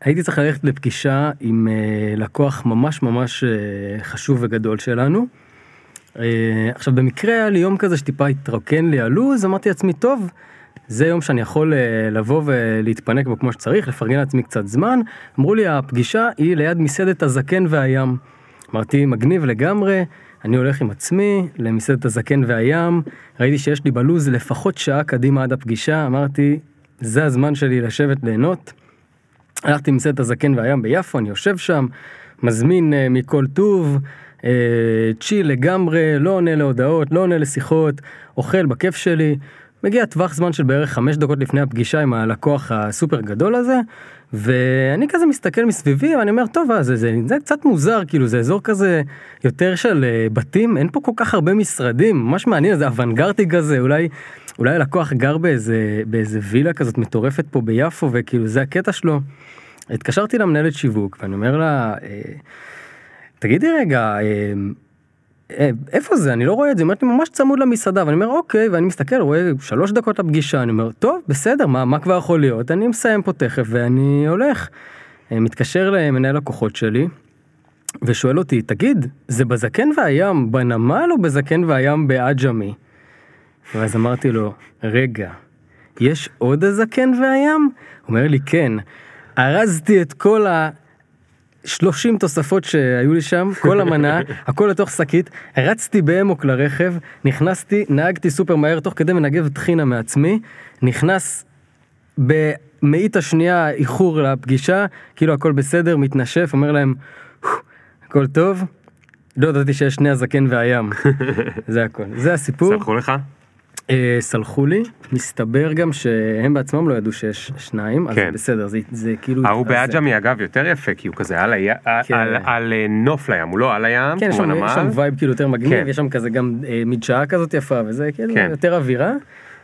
הייתי צריך ללכת לפגישה עם uh, לקוח ממש ממש uh, חשוב וגדול שלנו. Uh, עכשיו במקרה היה לי יום כזה שטיפה התרוקן לי הלו"ז, אמרתי לעצמי טוב, זה יום שאני יכול לבוא ולהתפנק בו כמו שצריך, לפרגן לעצמי קצת זמן. אמרו לי הפגישה היא ליד מסעדת הזקן והים. אמרתי מגניב לגמרי, אני הולך עם עצמי למסעדת הזקן והים, ראיתי שיש לי בלוז לפחות שעה קדימה עד הפגישה, אמרתי זה הזמן שלי לשבת ליהנות. הלכתי למסעדת הזקן והים ביפו, אני יושב שם, מזמין uh, מכל טוב, uh, צ'יל לגמרי, לא עונה להודעות, לא עונה לשיחות, אוכל בכיף שלי. מגיע טווח זמן של בערך חמש דקות לפני הפגישה עם הלקוח הסופר גדול הזה, ואני כזה מסתכל מסביבי ואני אומר טוב זה, זה, זה קצת מוזר כאילו זה אזור כזה יותר של uh, בתים אין פה כל כך הרבה משרדים ממש מעניין זה אוונגרטי כזה אולי אולי הלקוח גר באיזה באיזה וילה כזאת מטורפת פה ביפו וכאילו זה הקטע שלו. התקשרתי למנהלת שיווק ואני אומר לה אה, תגידי רגע אה, אה, איפה זה אני לא רואה את זה, אומרת ממש צמוד למסעדה ואני אומר אוקיי ואני מסתכל רואה שלוש דקות לפגישה אני אומר טוב בסדר מה מה כבר יכול להיות אני מסיים פה תכף ואני הולך. מתקשר למנהל לקוחות שלי ושואל אותי תגיד זה בזקן והים בנמל או בזקן והים בעג'מי. ואז אמרתי לו רגע יש עוד הזקן והים? הוא אומר לי כן. ארזתי את כל ה... 30 תוספות שהיו לי שם, כל המנה, הכל לתוך שקית, רצתי באמוק לרכב, נכנסתי, נהגתי סופר מהר תוך כדי מנגב טחינה מעצמי, נכנס במאית השנייה איחור לפגישה, כאילו הכל בסדר, מתנשף, אומר להם, הכל טוב, לא ידעתי שיש שני הזקן והים, זה הכל, זה הסיפור. סלחו לך? אה, סלחו לי, מסתבר גם שהם בעצמם לא ידעו שיש שניים, אז כן. בסדר, זה, זה כאילו... ההוא. בעג'מי אגב יותר יפה כי הוא כזה על, היה, כן. על, על אה, נוף לים הוא לא על הים כן, יש שם, יש שם הנמל. vibe כאילו יותר מגניב, כן. יש שם כזה גם אה, מדשאה כזאת יפה, וזה כאילו כן. יותר אווירה,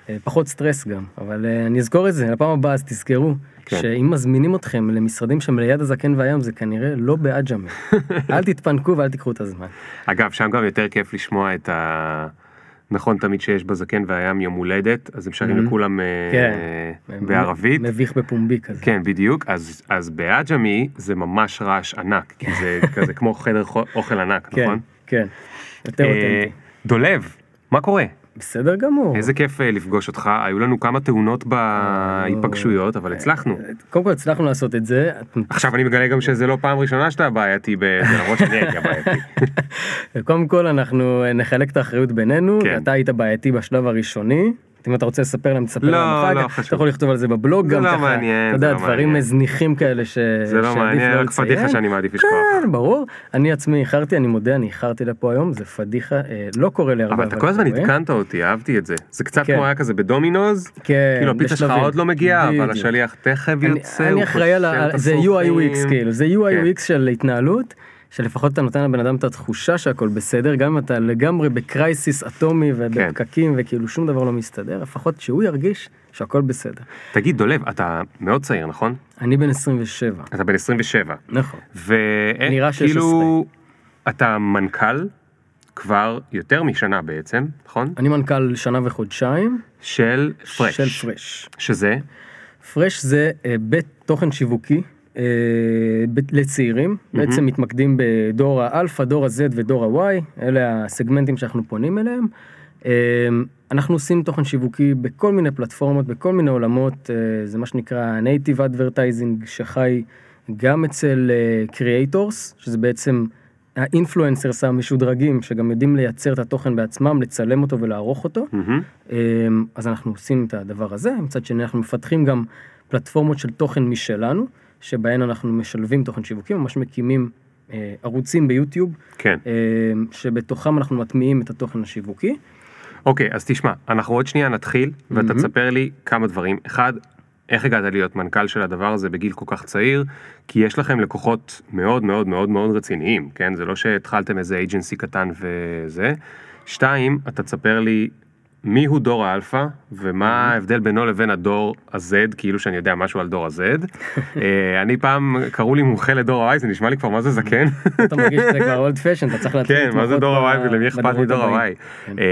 אה, פחות סטרס גם, אבל אה, אני אזכור את זה, לפעם הבאה אז תזכרו, כן. שאם מזמינים אתכם למשרדים שהם ליד הזקן והים זה כנראה לא בעג'מי, אל תתפנקו ואל תיקחו את הזמן. אגב שם גם יותר כיף לשמוע את ה... נכון תמיד שיש בזקן והים יום הולדת אז הם שרים Mhm. לכולם אה, כן. בערבית. מביך בפומבי כזה. כן בדיוק אז אז בעג'מי זה ממש רעש ענק כי זה כזה כמו חדר אוכל ענק כן, נכון? כן, יותר אה, אותנטי. דולב מה קורה? בסדר גמור. איזה כיף אה, לפגוש אותך היו לנו כמה תאונות בהיפגשויות אבל הצלחנו. קודם כל הצלחנו לעשות את זה. עכשיו אני מגלה גם שזה לא פעם ראשונה שאתה בעייתי למרות שאני הייתי הבעייתי. קודם כל אנחנו נחלק את האחריות בינינו, כן. אתה היית בעייתי בשלב הראשוני. אם אתה רוצה לספר להם תספר לא, להם אחר לא כך, חשוב. אתה יכול לכתוב על זה בבלוג זה גם לא ככה, מעניין, אתה יודע לא דברים מעניין. זניחים כאלה ש... זה לא שעדיף מעניין רק לציין. פדיחה שאני מעדיף לשכוח. כן ברור, אני עצמי איחרתי, אני מודה, אני איחרתי לפה היום, זה פדיחה, אה, לא קורה לי הרבה. אבל אתה כל הזמן. עדכנת אותי אהבתי את זה זה קצת כן. כמו היה כזה בדומינוז כן, כאילו הפיצה שלך. עוד לא מגיעה אבל. השליח תכף יוצא. אני אחראי על ה... זה UI השרופים. UX כאילו, זה UI כן. של התנהלות, שלפחות אתה נותן לבן אדם את התחושה שהכל בסדר, גם אם אתה לגמרי בקרייסיס אטומי ובפקקים וכאילו שום דבר לא מסתדר, לפחות שהוא ירגיש שהכל בסדר. תגיד דולב אתה מאוד צעיר נכון? אני בן 27, אתה בן 27 נכון. וכאילו נראה 16. אתה מנכ"ל כבר יותר משנה בעצם נכון? אני מנכ"ל שנה וחודשיים של פרש. של פרש. שזה פרש זה אה, בית תוכן שיווקי אה, לצעירים, בעצם מתמקדים בדור האלפא, דור ה-Z ודור ה-Y, אלה הסגמנטים שאנחנו פונים אליהם. אה, אנחנו עושים תוכן שיווקי בכל מיני פלטפורמות, בכל מיני עולמות, אה, זה מה שנקרא native advertising שחי גם אצל creators, שזה בעצם ה influencers המשודרגים שגם יודעים לייצר את התוכן בעצמם, לצלם אותו ולערוך אותו. אמ, אז אנחנו עושים את הדבר הזה, מצד שני אנחנו מפתחים גם פלטפורמות של תוכן משלנו, שבהן אנחנו משלבים תוכן שיווקי, ממש מקימים אה, ערוצים ביוטיוב, כן. אה, שבתוכם אנחנו מטמיעים את התוכן השיווקי. אוקיי אז תשמע אנחנו עוד שנייה נתחיל ואתה מהמם. תספר לי כמה דברים אחד איך הגעת להיות מנכ"ל של הדבר הזה בגיל כל כך צעיר כי יש לכם לקוחות מאוד מאוד מאוד מאוד רציניים כן זה לא שהתחלתם איזה אייג'נסי קטן וזה. שתיים אתה תספר לי מי הוא דור האלפא ומה ההבדל בינו לבין הדור ה-Z כאילו שאני יודע משהו על דור ה-Z. אה, אני פעם קראו לי מומחה לדור ה-Y זה נשמע לי כבר מה זה זקן. אתה מרגיש שזה כבר old fashion, אתה צריך להתחיל כן, מה זה דור ה-Y ולמי אכפת מדור. ה-Y. כן. אה,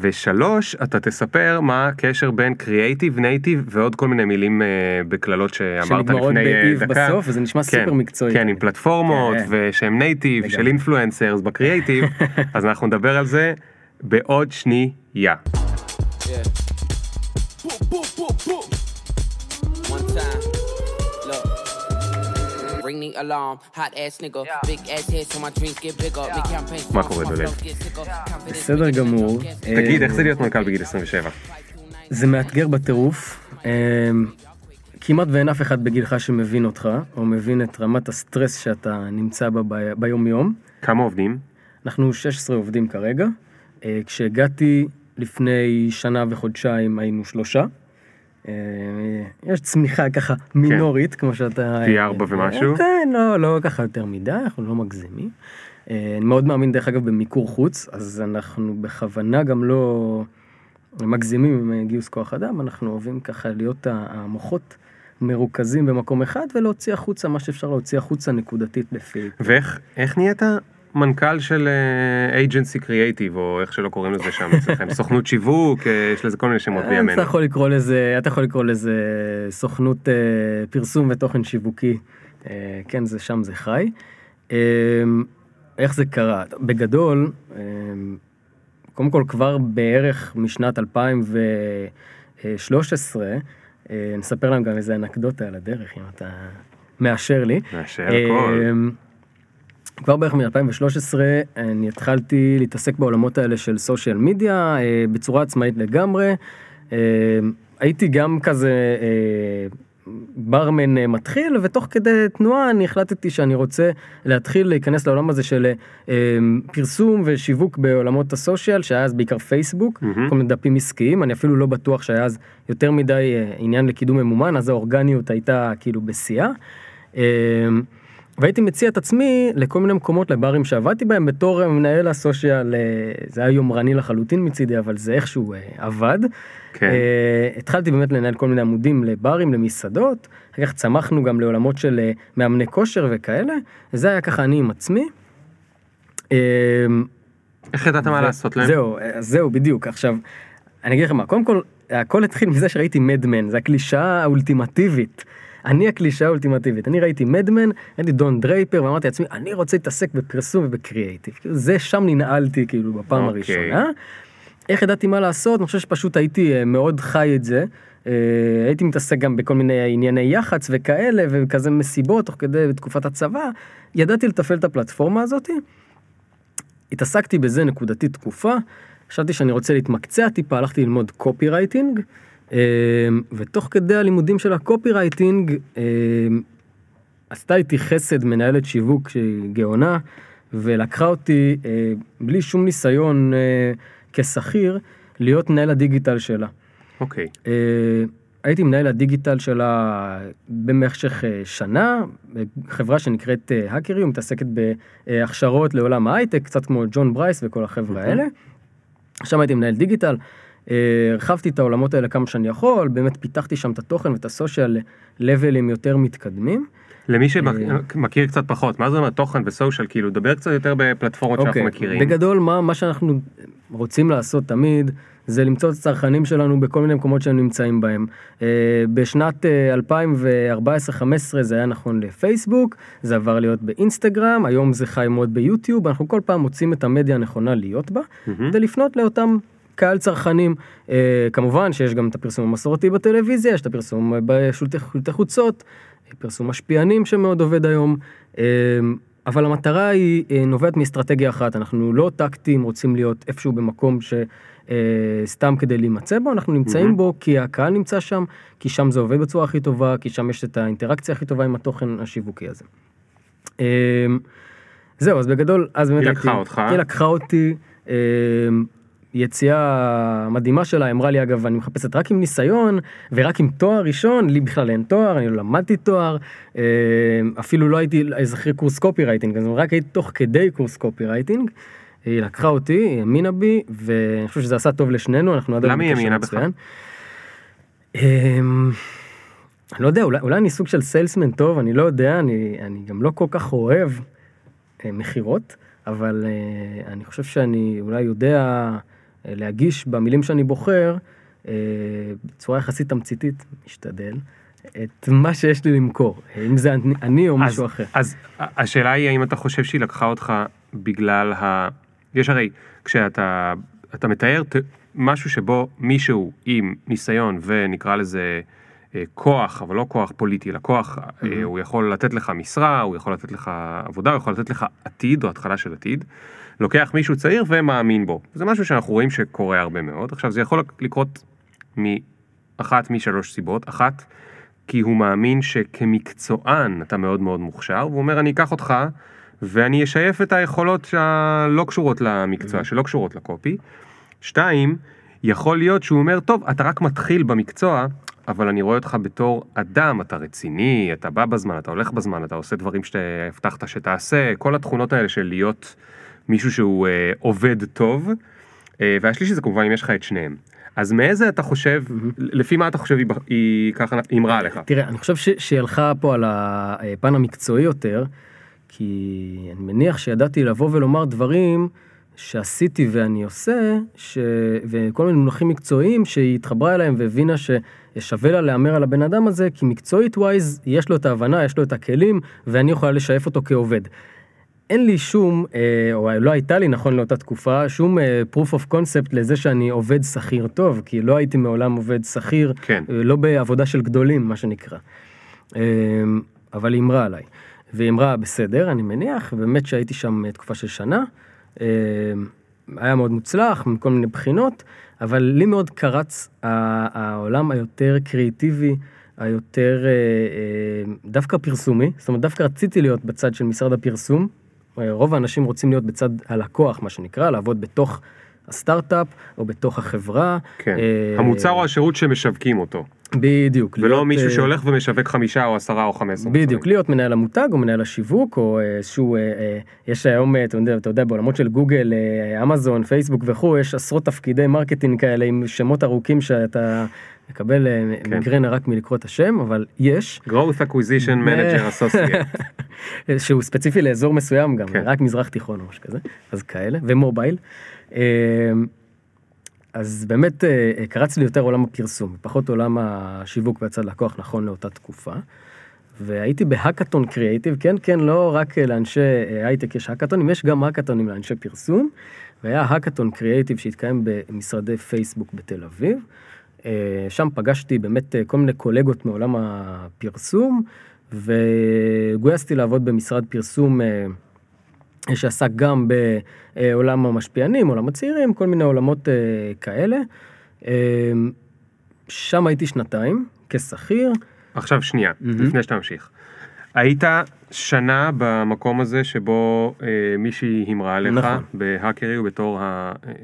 ושלוש, אתה תספר מה הקשר בין creative, native ועוד כל מיני מילים אה, בקללות שאמרת לפני באיב דקה. בסוף, וזה נשמע כן, סופר מקצועי. כן, עם פלטפורמות כן. ושהם native. של influencers ב creative, אז אנחנו נדבר על זה בעוד שנייה. מה קורה, דולב? בסדר גמור. תגיד, איך זה להיות מנכ"ל בגיל 27? זה מאתגר בטירוף. אה, כמעט ואין אף אחד בגילך שמבין אותך, או מבין את רמת הסטרס שאתה נמצא בה ב- ביום יום. כמה עובדים? אנחנו 16 עובדים כרגע. אה, כשהגעתי לפני שנה וחודשיים היינו שלושה. אה, יש צמיחה ככה מינורית, כמו שאתה... פי ארבע ומשהו? כן, לא, לא ככה יותר מדי, אנחנו לא מגזימים. אה, אני מאוד מאמין, דרך אגב, במיקור חוץ, אז אנחנו בכוונה גם לא מגזימים עם גיוס כוח אדם, אנחנו אוהבים ככה להיות המוחות מרוכזים במקום אחד ולהוציא החוצה מה שאפשר להוציא החוצה נקודתית לפי... ואיך איך נהיית מנכ"ל של אייג'נסי קריאייטיב, או איך שלא קוראים לזה שם אצלכם? סוכנות שיווק, אה, יש לזה כל מיני שמות אתה בימינו. יכול לקרוא לזה, אתה יכול לקרוא לזה סוכנות אה, פרסום ותוכן שיווקי, אה, כן, זה שם זה חי. אה, איך זה קרה? בגדול, אה, קודם כל כבר בערך משנת 2013, אה, נספר להם גם איזה אנקדוטה על הדרך, אם אתה מאשר לי. מאשר הכל. כבר בערך מ-2013 אני התחלתי להתעסק בעולמות האלה של סושיאל מדיה אה, בצורה עצמאית לגמרי. אה, הייתי גם כזה אה, ברמן אה, מתחיל ותוך כדי תנועה אני החלטתי שאני רוצה להתחיל להיכנס לעולם הזה של אה, פרסום ושיווק בעולמות הסושיאל שהיה אז בעיקר פייסבוק, מהמם. כל מיני דפים עסקיים, אני אפילו לא בטוח שהיה אז יותר מדי אה, עניין לקידום ממומן, אז האורגניות הייתה כאילו בשיאה. והייתי מציע את עצמי לכל מיני מקומות, לברים שעבדתי בהם בתור מנהל הסושיאל, אה, זה היה יומרני לחלוטין מצידי, אבל זה איכשהו אה, עבד. כן. אה, התחלתי באמת לנהל כל מיני עמודים לברים, למסעדות, אחר כך צמחנו גם לעולמות של מאמני כושר וכאלה, וזה היה ככה אני עם עצמי. אה, איך ידעת מה לעשות להם? זהו, זהו, בדיוק. עכשיו, אני אגיד לך מה, קודם כל, הכל התחיל מזה שראיתי מדמן, זו הקלישאה האולטימטיבית. אני הקלישאה האולטימטיבית. אני ראיתי מדמן, ראיתי דון דרייפר, ואמרתי לעצמי, אני רוצה להתעסק בפרסום ובקריאייטיב. כאילו, זה, שם ננעלתי, כאילו, בפעם אוקיי. הראשונה. איך ידעתי מה לעשות? אני חושב שפשוט הייתי אה, מאוד חי את זה. אה, הייתי מתעסק גם בכל מיני ענייני יח"צ וכאלה, וכזה מסיבות, תוך כדי בתקופת הצבא. ידעתי לתפעל את הפלטפורמה הזאתי. התעסקתי בזה נקודתית תקופה, חשבתי שאני רוצה להתמקצע טיפה, הלכתי ללמוד copywriting, ותוך כדי הלימודים של ה copywriting, אה, עשתה איתי חסד מנהלת שיווק שהיא גאונה, ולקחה אותי אה, בלי שום ניסיון אה, כשכיר, להיות מנהל הדיגיטל שלה. אוקיי. אה, הייתי מנהל הדיגיטל שלה במשך שנה, חברה שנקראת האקרי, מתעסקת בהכשרות לעולם ההייטק, קצת כמו ג'ון ברייס וכל החבר'ה האלה. שם הייתי מנהל דיגיטל, הרחבתי את העולמות האלה כמה שאני יכול, באמת פיתחתי שם את התוכן ואת הסושיאל ללבלים יותר מתקדמים. למי אה. שמכיר קצת פחות, מה זה אומר תוכן וסושיאל, כאילו, דבר קצת יותר בפלטפורמות שאנחנו מכירים. אוקיי. בגדול מה, מה שאנחנו רוצים לעשות תמיד זה למצוא את הצרכנים שלנו בכל מיני מקומות שהם נמצאים בהם. אה, בשנת אה, 2014-2015 זה היה נכון לפייסבוק, זה עבר להיות באינסטגרם, היום זה חי מאוד ביוטיוב, אנחנו כל פעם מוצאים את המדיה הנכונה להיות בה. כדי לפנות לאותם קהל צרכנים. אה, כמובן שיש גם את הפרסום המסורתי בטלוויזיה, יש את הפרסום בשלטי שלטי חוצות, פרסום משפיענים שמאוד עובד היום. אה, אבל המטרה היא אה, נובעת מאסטרטגיה אחת, אנחנו לא טקטיים רוצים להיות איפשהו במקום שסתם כדי להימצא בו, אנחנו נמצאים מהמם. בו כי הקהל נמצא שם, כי שם זה עובד בצורה הכי טובה, כי שם יש את האינטראקציה הכי טובה עם התוכן השיווקי הזה. אה, זהו, אז בגדול, אז באמת היא לקחה אותך. היא לקחה אותי, אה, יציאה מדהימה שלה, אמרה לי אגב, אני מחפשת רק עם ניסיון ורק עם תואר ראשון, לי בכלל אין תואר, אני לא למדתי תואר, אה, אפילו לא הייתי אחרי קורס copywriting, אז רק הייתי תוך כדי קורס copywriting. היא לקחה אותי, היא האמינה בי, ואני חושב שזה עשה טוב לשנינו, אנחנו עד היום היא בקשר האמינה בך? מצוין. אמ, אני לא יודע, אולי, אולי אני סוג של סיילסמן טוב, אני לא יודע, אני, אני גם לא כל כך אוהב אה, מכירות, אבל אה, אני חושב שאני אולי יודע להגיש במילים שאני בוחר, אה, בצורה יחסית תמציתית, משתדל, את מה שיש לי למכור, אם זה אני, אני או מישהו אז, אחר. אז השאלה היא האם אתה חושב שהיא לקחה אותך בגלל ה... יש הרי, כשאתה אתה מתאר ת- משהו שבו מישהו עם ניסיון ונקרא לזה אה, כוח, אבל לא כוח פוליטי, אלא כוח, אה, הוא יכול לתת לך משרה, הוא יכול לתת לך עבודה, הוא יכול לתת לך עתיד או התחלה של עתיד. לוקח מישהו צעיר ומאמין בו. זה משהו שאנחנו רואים שקורה הרבה מאוד. עכשיו זה יכול לקרות מאחת משלוש סיבות. אחת, כי הוא מאמין שכמקצוען אתה מאוד מאוד מוכשר, והוא אומר אני אקח אותך ואני אשייף את היכולות שלא קשורות למקצוע, שלא קשורות לקופי. שתיים, יכול להיות שהוא אומר, טוב, אתה רק מתחיל במקצוע, אבל אני רואה אותך בתור אדם, אתה רציני, אתה בא בזמן, אתה הולך בזמן, אתה עושה דברים שהבטחת שתעשה, כל התכונות האלה של להיות מישהו שהוא אה, עובד טוב. אה, והשלישי זה כמובן אם יש לך את שניהם. אז מאיזה אתה חושב, לפי מה אתה חושב היא, היא ככה אמרה לך? תראה, אני חושב שהיא הלכה פה על הפן המקצועי יותר, כי אני מניח שידעתי לבוא ולומר דברים שעשיתי ואני עושה, ש... וכל מיני מונחים מקצועיים שהיא התחברה אליהם והבינה ששווה לה להמר על הבן אדם הזה, כי מקצועית ווייז יש לו את ההבנה, יש לו את הכלים, ואני יכולה לשייף אותו כעובד. אין לי שום, אה, או לא הייתה לי נכון לאותה תקופה, שום אה, proof of concept לזה שאני עובד שכיר טוב, כי לא הייתי מעולם עובד שכיר, כן. אה, לא בעבודה של גדולים, מה שנקרא. אה, אבל היא אמרה עליי. והיא אמרה, בסדר, אני מניח, באמת שהייתי שם תקופה של שנה. אה, היה מאוד מוצלח מכל מיני בחינות, אבל לי מאוד קרץ העולם היותר קריאיטיבי, היותר דווקא פרסומי, זאת אומרת דווקא רציתי להיות בצד של משרד הפרסום, רוב האנשים רוצים להיות בצד הלקוח, מה שנקרא, לעבוד בתוך הסטארט-אפ או בתוך החברה. כן. אה, המוצר או השירות שמשווקים אותו, בדיוק. ולא להיות, מישהו אה, שהולך ומשווק חמישה או עשרה או חמש עשרה. בדיוק, להיות מנהל המותג או מנהל השיווק או אה, איזשהו, אה, אה, יש היום, אה, אתה יודע, אתה יודע, בעולמות של גוגל, אה, אמזון, פייסבוק וכו', יש עשרות תפקידי marketing כאלה עם שמות ארוכים שאתה מקבל אה, כן. מיגרנה רק מלקרוא את השם, אבל יש, growth acquisition manager associate. שהוא ספציפי לאזור מסוים גם, כן. רק מזרח תיכון או משהו כזה, אז כאלה, ומובייל. אה, אז באמת אה, קרץ לי יותר עולם הפרסום, פחות עולם השיווק והצד לקוח נכון לאותה תקופה. והייתי בהאקתון קריאייטיב, כן, כן, לא רק לאנשי הייטק יש האקתונים, יש גם האקתונים לאנשי פרסום. והיה האקתון קריאייטיב שהתקיים במשרדי פייסבוק בתל אביב. אה, שם פגשתי באמת אה, כל מיני קולגות מעולם הפרסום, וגויסתי לעבוד במשרד פרסום אה, שעסק גם בעולם המשפיענים, עולם הצעירים, כל מיני עולמות אה, כאלה. אה, שם הייתי שנתיים כשכיר. עכשיו שנייה, לפני שאתה ממשיך. היית שנה במקום הזה שבו אה, מישהי הימרה עליך נכון. בהאקרי ובתור המנהל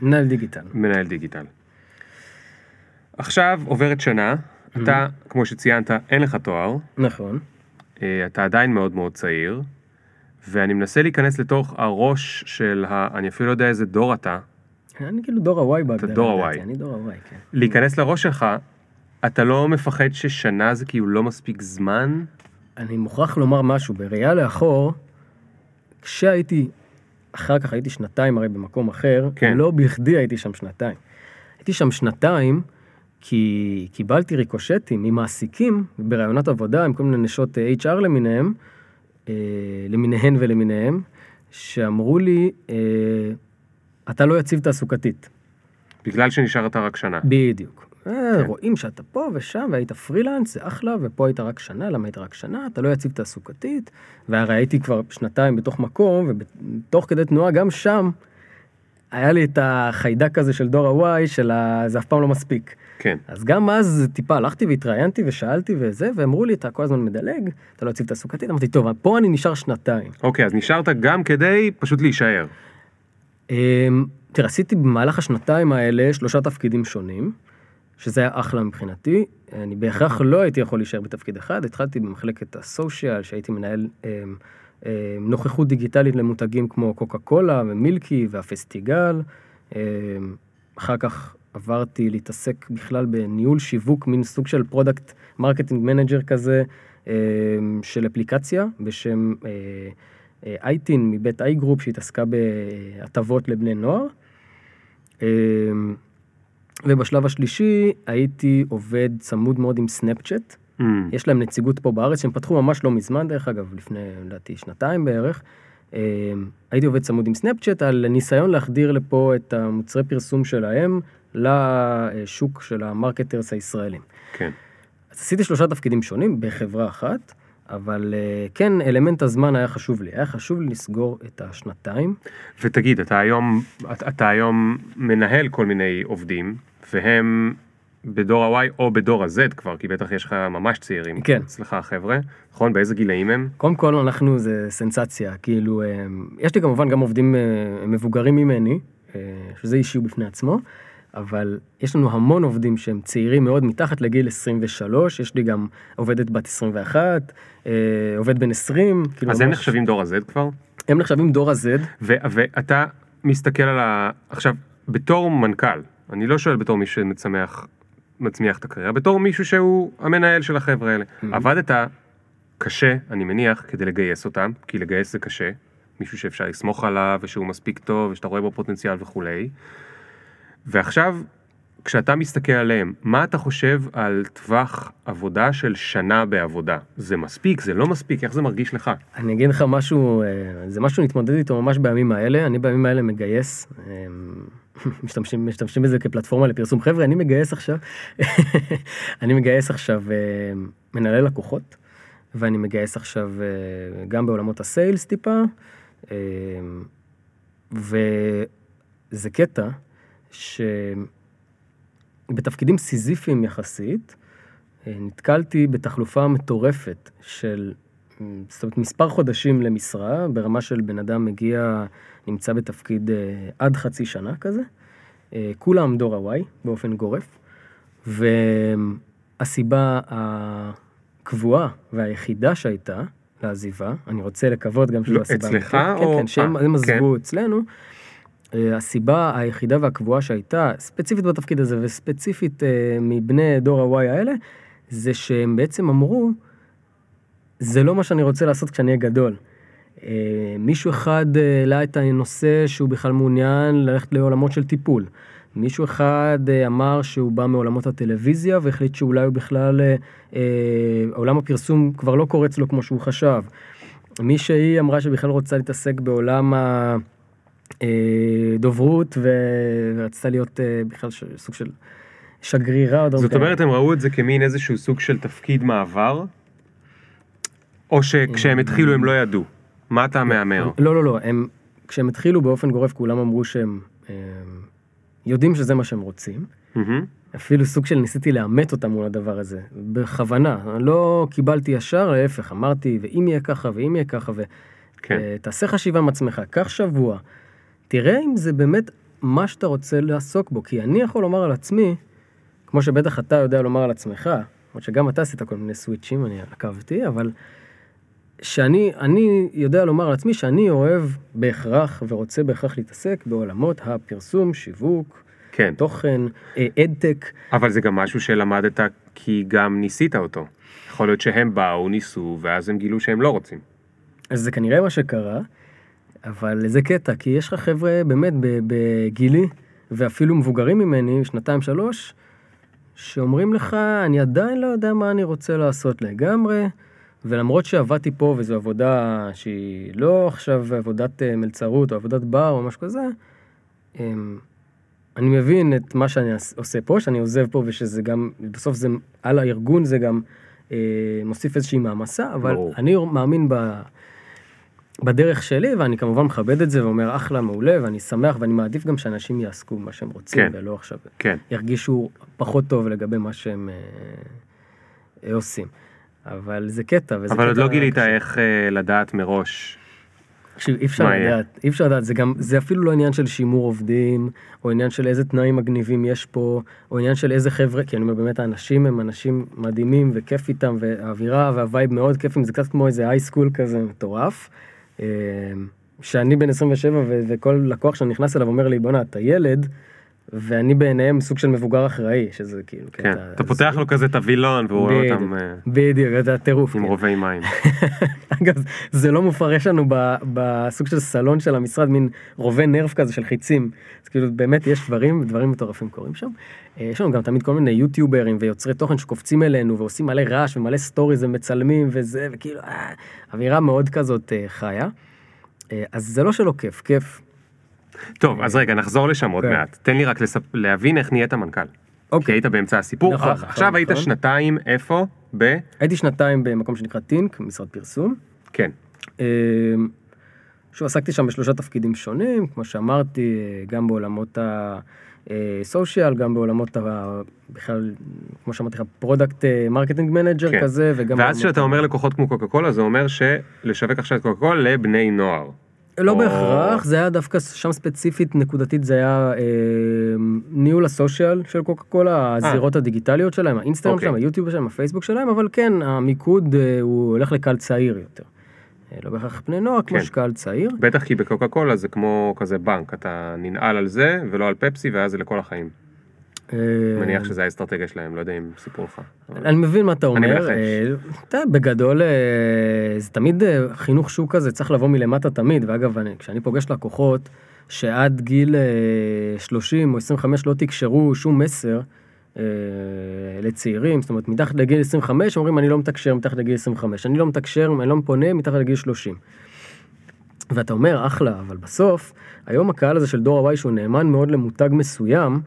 מנהל דיגיטל. דיגיטל. עכשיו עוברת שנה, אתה, כמו שציינת, אין לך תואר, נכון. אה, אתה עדיין מאוד מאוד צעיר, ואני מנסה להיכנס לתוך הראש של ה... אני אפילו לא יודע איזה דור אתה, אני כאילו דור ה-Y בהגדרה. דור לדעתי, ה-Y. אני דור ה-Y, כן. להיכנס לראש שלך, אתה לא מפחד ששנה זה כאילו לא מספיק זמן? אני מוכרח לומר משהו, בראייה לאחור, כשהייתי, אחר כך הייתי שנתיים הרי במקום אחר, כן. לא בכדי הייתי שם שנתיים. הייתי שם שנתיים כי קיבלתי ריקושטים ממעסיקים בראיונות עבודה עם כל מיני נשות HR למיניהם, אה, למיניהן ולמיניהם, שאמרו לי, אה, אתה לא יציב תעסוקתית. בגלל שנשארת רק שנה. בדיוק. אה, כן. רואים שאתה פה ושם והיית פרילנס, זה אחלה, ופה היית רק שנה, למה היית רק שנה? אתה לא יציב תעסוקתית, והרי הייתי כבר שנתיים בתוך מקום, ותוך כדי תנועה גם שם, היה לי את החיידק הזה של דור ה-Y, של ה... זה אף פעם לא מספיק. כן. אז גם אז טיפה הלכתי והתראיינתי ושאלתי וזה, ואמרו לי, אתה כל הזמן מדלג, אתה לא יציב תעסוקתית, אמרתי, טוב, פה אני נשאר שנתיים. אוקיי, אז נשארת גם כדי פשוט להישאר. אמ, תראה, עשיתי במהלך השנתיים האלה שלושה תפקידים שונים, שזה היה אחלה מבחינתי. אני בהכרח לא הייתי יכול להישאר בתפקיד אחד, התחלתי במחלקת הסושיאל, שהייתי מנהל אמ, נוכחות דיגיטלית למותגים כמו קוקה קולה ומילקי והפסטיגל. אמ, אחר כך עברתי להתעסק בכלל בניהול שיווק, מין סוג של product marketing manager כזה, אמ, של אפליקציה בשם אה, אה, Eighteen מבית איי גרופ שהתעסקה בהטבות לבני נוער. ובשלב השלישי הייתי עובד צמוד מאוד עם סנאפצ'אט. Mm. יש להם נציגות פה בארץ שהם פתחו ממש לא מזמן דרך אגב, לפני לדעתי שנתיים בערך. אה, הייתי עובד צמוד עם סנאפצ'אט על ניסיון להחדיר לפה את המוצרי פרסום שלהם לשוק של המרקטרס הישראלים. כן. אז עשיתי שלושה תפקידים שונים בחברה אחת, אבל אה, כן, אלמנט הזמן היה חשוב לי. היה חשוב לי לסגור את השנתיים. ותגיד, אתה היום, אתה היום מנהל כל מיני עובדים, והם בדור ה-Y או בדור ה-Z כבר, כי בטח יש לך ממש צעירים. כן. אצלך חבר'ה, נכון? באיזה גילאים הם? קודם כל אנחנו זה סנסציה, כאילו, אה, יש לי כמובן גם עובדים אה, מבוגרים ממני, אה, שזה אישיו בפני עצמו, אבל יש לנו המון עובדים שהם צעירים מאוד, מתחת לגיל 23, יש לי גם עובדת בת 21, אה, עובד בן 20, כאילו אז הם ממש- נחשבים דור ה-Z כבר? הם נחשבים דור ה-Z, ו- ואתה מסתכל על ה... עכשיו, בתור מנכ"ל, אני לא שואל בתור מישהו שמצמיח מצמיח את הקריירה, בתור מישהו שהוא המנהל של החבר'ה האלה. עבדת קשה, אני מניח, כדי לגייס אותם, כי לגייס זה קשה. מישהו שאפשר לסמוך עליו, ושהוא מספיק טוב, ושאתה רואה בו פוטנציאל וכולי. ועכשיו, כשאתה מסתכל עליהם, מה אתה חושב על טווח עבודה של שנה בעבודה? זה מספיק? זה לא מספיק? איך זה מרגיש לך? אני אגיד לך משהו, אה, זה משהו להתמודד איתו ממש בימים האלה, אני בימים האלה מגייס, אה, משתמשים, משתמשים בזה כפלטפורמה לפרסום. חבר'ה, אני מגייס עכשיו, אני מגייס עכשיו אה, מנהלי לקוחות, ואני מגייס עכשיו אה, גם בעולמות הסיילס טיפה, אה, וזה קטע שבתפקידים סיזיפיים יחסית, נתקלתי בתחלופה מטורפת של זאת אומרת מספר חודשים למשרה ברמה של בן אדם מגיע נמצא בתפקיד אה, עד חצי שנה כזה. אה, כולם דור ה-Y באופן גורף. והסיבה הקבועה והיחידה שהייתה לעזיבה, אני רוצה לקוות גם שזו לא, הסיבה. אצלך האמיתית, או- כן, כן, שהם אה, הם כן. עזבו אצלנו. אה, הסיבה היחידה והקבועה שהייתה, ספציפית בתפקיד הזה וספציפית אה, מבני דור ה-Y האלה, זה שהם בעצם אמרו, זה לא מה שאני רוצה לעשות כשאני אהיה גדול. אה, מישהו אחד אה, העלה את הנושא שהוא בכלל מעוניין ללכת לעולמות של טיפול. מישהו אחד אה, אמר שהוא בא מעולמות הטלוויזיה והחליט שאולי הוא בכלל, אה, אה, עולם הפרסום כבר לא קורץ לו כמו שהוא חשב. מישהי אמרה שבכלל רוצה להתעסק בעולם הדוברות ורצתה להיות אה, בכלל ש- סוג של שגרירה. זאת. אומרת, הם ראו את זה כמין איזשהו סוג של תפקיד מעבר? או שכשהם התחילו הם לא ידעו? מה אתה מהמר? לא, לא, לא, הם, כשהם התחילו באופן גורף כולם אמרו שהם אה, יודעים שזה מה שהם רוצים. אפילו סוג של ניסיתי לאמת אותם מול הדבר הזה, בכוונה. לא קיבלתי ישר, להפך, אמרתי, ואם יהיה ככה, ואם יהיה ככה, כן. ותעשה חשיבה עם עצמך, קח שבוע, תראה אם זה באמת מה שאתה רוצה לעסוק בו, כי אני יכול לומר על עצמי, כמו שבטח אתה יודע לומר על עצמך, למרות שגם אתה עשית כל מיני סוויצ'ים, אני עקבתי, אבל שאני אני יודע לומר על עצמי שאני אוהב בהכרח ורוצה בהכרח להתעסק בעולמות הפרסום, שיווק, כן. תוכן, אה, אדטק, אבל זה גם משהו שלמדת כי גם ניסית אותו. יכול להיות שהם באו, ניסו, ואז הם גילו שהם לא רוצים. אז זה כנראה מה שקרה, אבל זה קטע, כי יש לך חבר'ה באמת בגילי, ואפילו מבוגרים ממני, שנתיים שלוש, שאומרים לך, אני עדיין לא יודע מה אני רוצה לעשות לגמרי, ולמרות שעבדתי פה וזו עבודה שהיא לא עכשיו עבודת אה, מלצרות או עבודת בר או משהו כזה, אמ, אני מבין את מה שאני עושה פה, שאני עוזב פה ושזה גם, בסוף זה, על הארגון זה גם אה, מוסיף איזושהי מעמסה, אבל ברור. אני מאמין ב... בדרך שלי, ואני כמובן מכבד את זה ואומר אחלה, מעולה, ואני שמח ואני מעדיף גם שאנשים יעסקו במה שהם רוצים, כן. ולא עכשיו כן. ירגישו פחות טוב לגבי מה שהם אה, אה, עושים. אבל זה קטע, וזה אבל עוד קטע לא גילית קשה. איך אה, לדעת מראש. תקשיב, אי אפשר? לדעת, אי אפשר לדעת, זה גם, זה אפילו לא עניין של שימור עובדים, או עניין של איזה תנאים מגניבים יש פה, או עניין של איזה חבר'ה, כי אני אומר באמת האנשים הם אנשים מדהימים וכיף איתם, והאווירה וה vibe מאוד כיפים, זה קצת כמו איזה high school כזה מטורף. אה, שאני בן 27 ו- וכל לקוח שאני נכנס אליו אומר לי בואנה אתה ילד, ואני בעיניהם סוג של מבוגר אחראי, שזה כאילו... כן, אתה פותח לו כזה את הווילון והוא רואה אותם אה, בדיוק, זה הטירוף. עם כן. רובי מים. אגב, זה לא מופרך לנו ב- בסוג של סלון של המשרד, מין רובה נרף כזה של חיצים. אז כאילו באמת יש דברים, דברים מטורפים קורים שם. אה, יש לנו גם תמיד כל מיני יוטיוברים ויוצרי תוכן שקופצים אלינו ועושים מלא רעש ומלא סטוריז ומצלמים וזה, וכאילו, אה, אווירה מאוד כזאת אה, חיה. אה, אז זה לא שלא כיף, כיף. טוב, אז רגע, נחזור לשם עוד כן. מעט. תן לי רק. להבין איך נהיית מנכ"ל. כי אוקיי. היית באמצע הסיפור. נכון, אה, נכון, עכשיו היית נכון. שנתיים איפה? ב... הייתי שנתיים במקום שנקרא טינק, משרד פרסום. כן. אה, שוב, עסקתי שם בשלושה תפקידים שונים, כמו שאמרתי, אה, גם בעולמות ה social, גם בעולמות ה... בכלל, כמו שאמרתי לך, product marketing manager. כזה, וגם... ואז כשאתה אומר לקוחות כמו קוקה קולה, זה אומר שלשווק עכשיו את קוקה קולה לבני נוער. לא או- בהכרח, זה היה דווקא שם ספציפית, נקודתית, זה היה אה, ניהול ה social של קוקה קולה, הזירות הדיגיטליות שלהם, האינסטגרם אוקיי. שלהם, היוטיוב שלהם, הפייסבוק שלהם, אבל כן, המיקוד אה, הוא הולך לקהל צעיר יותר. אה, לא בהכרח בני נוער, כמו כן. שקהל צעיר. בטח כי בקוקה קולה זה כמו כזה בנק, אתה ננעל על זה ולא על פפסי ואז זה לכל החיים. אה, מניח שזה האסטרטגיה שלהם, לא יודע אם סיפור לך. אני מבין מה אתה אומר. אה, אתה בגדול אה, זה תמיד חינוך שוק כזה צריך לבוא מלמטה תמיד, ואגב אני- כשאני פוגש לקוחות שעד גיל אה, 30 או 25 לא תקשרו שום מסר לצעירים, זאת אומרת מתחת לגיל 25 אומרים אני לא מתקשר מתחת לגיל 25, אני לא מתקשר, אני לא פונה מתחת לגיל 30. ואתה אומר אחלה, אבל בסוף היום הקהל הזה של דור ה-Y שהוא נאמן מאוד למותג מסוים,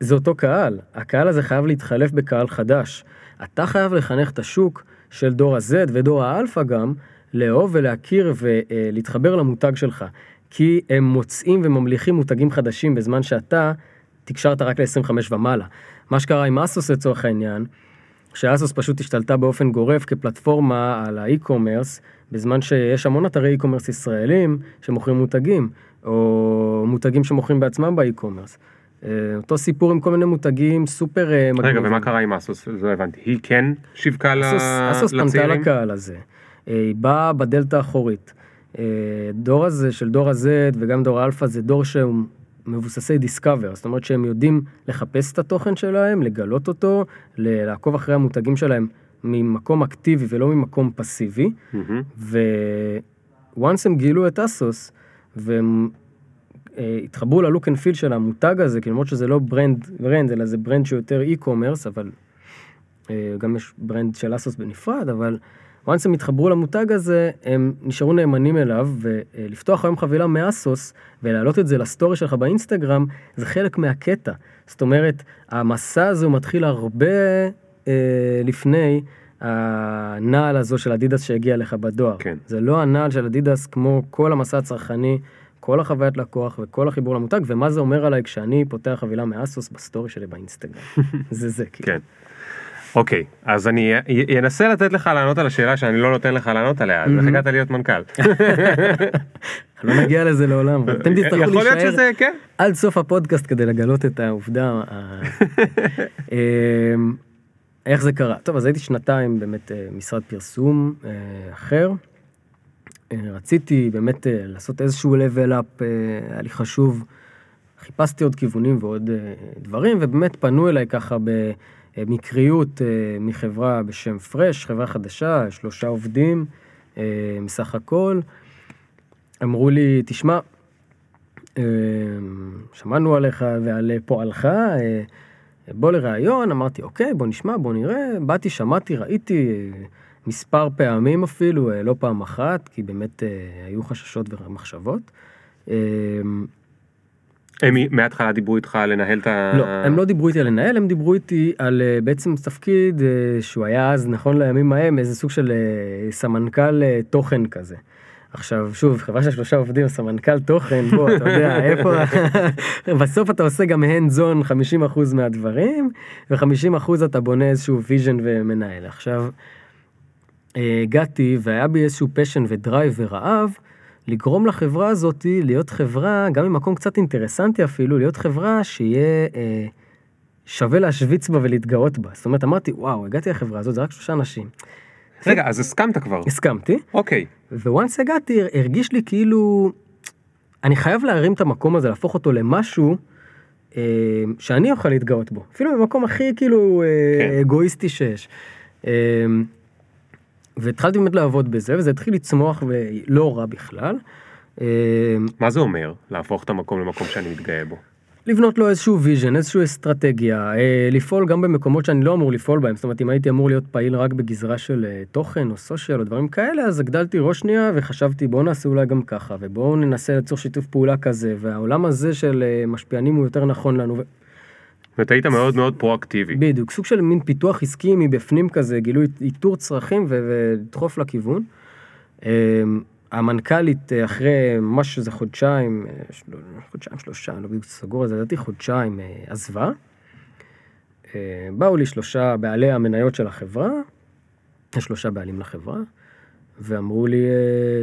זה אותו קהל. הקהל הזה חייב להתחלף בקהל חדש. אתה חייב לחנך את השוק של דור ה-Z ודור האלפא גם, לאהוב ולהכיר ולהתחבר למותג שלך. כי הם מוצאים וממליכים מותגים חדשים בזמן שאתה תקשרת רק ל-25 ומעלה. מה שקרה עם אסוס לצורך העניין, שאסוס פשוט השתלטה באופן גורף כפלטפורמה על ה e-commerce, בזמן שיש המון אתרי e-commerce ישראלים שמוכרים מותגים, או מותגים שמוכרים בעצמם ב e-commerce. אה, אותו סיפור עם כל מיני מותגים סופר אה, רגע, ומה קרה עם אסוס? לא הבנתי. היא כן שיווקה ל- אסוס, פנתה לצעירים? לקהל הזה. אה, היא באה בדלת האחורית. דור הזה של דור ה-Z וגם דור האלפא זה דור שהוא מבוססי discover, זאת אומרת שהם יודעים לחפש את התוכן שלהם, לגלות אותו, לעקוב אחרי המותגים שלהם ממקום אקטיבי ולא ממקום פסיבי. מהמם. once הם גילו את אסוס, והם התחברו ל look and feel של המותג הזה, כי למרות שזה לא brand, brand, אלא זה brand שהוא יותר e-commerce, אבל אה, גם יש brand של אסוס בנפרד, אבל once הם התחברו למותג הזה, הם נשארו נאמנים אליו, ולפתוח היום חבילה מאסוס, ולהעלות את זה לסטורי שלך באינסטגרם, זה חלק מהקטע. זאת אומרת, המסע הזה הוא מתחיל הרבה אה, לפני הנעל הזו של אדידס שהגיע לך בדואר. כן. זה לא הנעל של אדידס כמו כל המסע הצרכני, כל החוויית לקוח וכל החיבור למותג, ומה זה אומר עליי כשאני פותח חבילה מאסוס בסטורי שלי באינסטגרם. זה זה, כאילו. כן. אוקיי, אז אני אנסה לתת לך לענות על השאלה שאני לא נותן לך לענות עליה, אז איך מהמם. הגעת להיות מנכ"ל? לא נגיע לזה לעולם, אבל אתם תצטרכו להישאר כן. עד סוף הפודקאסט כדי לגלות את העובדה. ה- אמ, איך זה קרה? טוב, אז הייתי שנתיים באמת אה, משרד פרסום אה, אחר. אה, רציתי באמת אה, לעשות איזשהו level up, אה, היה לי חשוב. חיפשתי עוד כיוונים ועוד דברים, ובאמת פנו אליי ככה במקריות מחברה בשם פרש, חברה חדשה, שלושה עובדים מסך הכל. אמרו לי, תשמע, שמענו עליך ועל פועלך, בוא לראיון, אמרתי, אוקיי, בוא נשמע, בוא נראה. באתי, שמעתי, ראיתי מספר פעמים אפילו, אה, לא פעם אחת, כי באמת אה, היו חששות ומחשבות. הם מההתחלה דיברו איתך לנהל את ה... לא, הם לא דיברו איתי על לנהל, הם דיברו איתי על אה, בעצם תפקיד שהוא היה אז, נכון לימים ההם, איזה סוג של סמנכ"ל תוכן כזה. עכשיו, שוב, חברה של שלושה עובדים, סמנכ"ל תוכן, בוא, אתה יודע, איפה... בסוף אתה עושה גם hands on 50% מהדברים, ו-50% אתה בונה איזשהו vision ומנהל. עכשיו, הגעתי והיה בי איזשהו פשן ודרייב ורעב, לגרום לחברה הזאת להיות חברה, גם ממקום קצת אינטרסנטי אפילו, להיות חברה שיהיה אה, שווה להשוויץ בה ולהתגאות בה. זאת אומרת, אמרתי, וואו, הגעתי לחברה הזאת, זה רק שלושה אנשים. רגע, אז הסכמת כבר. הסכמתי, אוקיי. וואנס הגעתי, הרגיש לי כאילו, אני חייב להרים את המקום הזה, להפוך אותו למשהו אה, שאני אוכל להתגאות בו, אפילו במקום הכי כאילו אה, כן. אגואיסטי שיש. אה, והתחלתי באמת לעבוד בזה, וזה התחיל לצמוח ולא רע בכלל. אה, מה זה אומר, להפוך את המקום למקום שאני מתגאה בו? לבנות לו איזשהו vision, איזושהי אסטרטגיה, אה, לפעול גם במקומות שאני לא אמור לפעול בהם, זאת אומרת אם הייתי אמור להיות פעיל רק בגזרה של אה, תוכן או social או דברים כאלה, אז הגדלתי ראש שנייה וחשבתי בואו נעשה אולי גם ככה, ובואו ננסה ליצור שיתוף פעולה כזה, והעולם הזה של אה, משפיענים הוא יותר נכון לנו, ו- ואתה היית מאוד מאוד פרואקטיבי. בדיוק, סוג של מין פיתוח עסקי מבפנים כזה, גילוי איתור צרכים ולדחוף לכיוון. אה, המנכ"לית אה, אחרי ממש איזה חודשיים, אה, של- חודשיים שלושה, אני לא בדיוק סגור על זה, לדעתי חודשיים אה, עזבה. באו לי שלושה בעלי המניות של החברה, שלושה בעלים לחברה, ואמרו לי,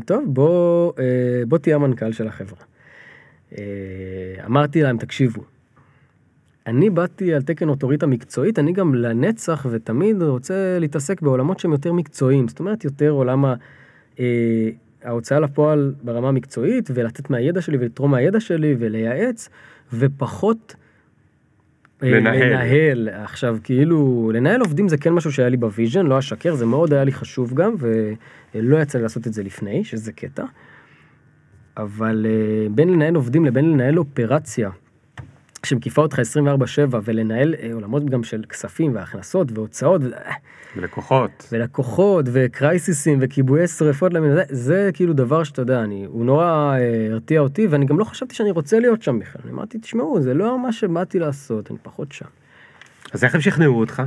טוב, בוא, בוא תהיה המנכ"ל של החברה. אמרתי להם, תקשיבו, אני באתי על תקן אוטוריטה מקצועית, אני גם לנצח ותמיד רוצה להתעסק בעולמות שהם יותר מקצועיים, זאת אומרת יותר עולם ה- אה, ההוצאה לפועל ברמה המקצועית, ולתת מהידע שלי ולתרום מהידע שלי ולייעץ, ופחות אה, לנהל. לנהל. עכשיו כאילו, לנהל עובדים זה כן משהו שהיה לי ב vision, לא אשקר, זה מאוד היה לי חשוב גם, ולא יצא לי לעשות את זה לפני, שזה קטע. אבל אה, בין לנהל עובדים לבין לנהל אופרציה, שמקיפה אותך 24/7 ולנהל אה, עולמות גם של כספים והכנסות והוצאות ו- ולקוחות. ולקוחות וקרייסיסים וכיבויי שרפות למין, זה, זה כאילו דבר שאתה יודע, אני, הוא נורא אה, הרתיע אותי ואני גם לא חשבתי שאני רוצה להיות שם בכלל. אני אמרתי, תשמעו, זה לא מה שבאתי לעשות, אני פחות שם. אז איך הם שכנעו אותך?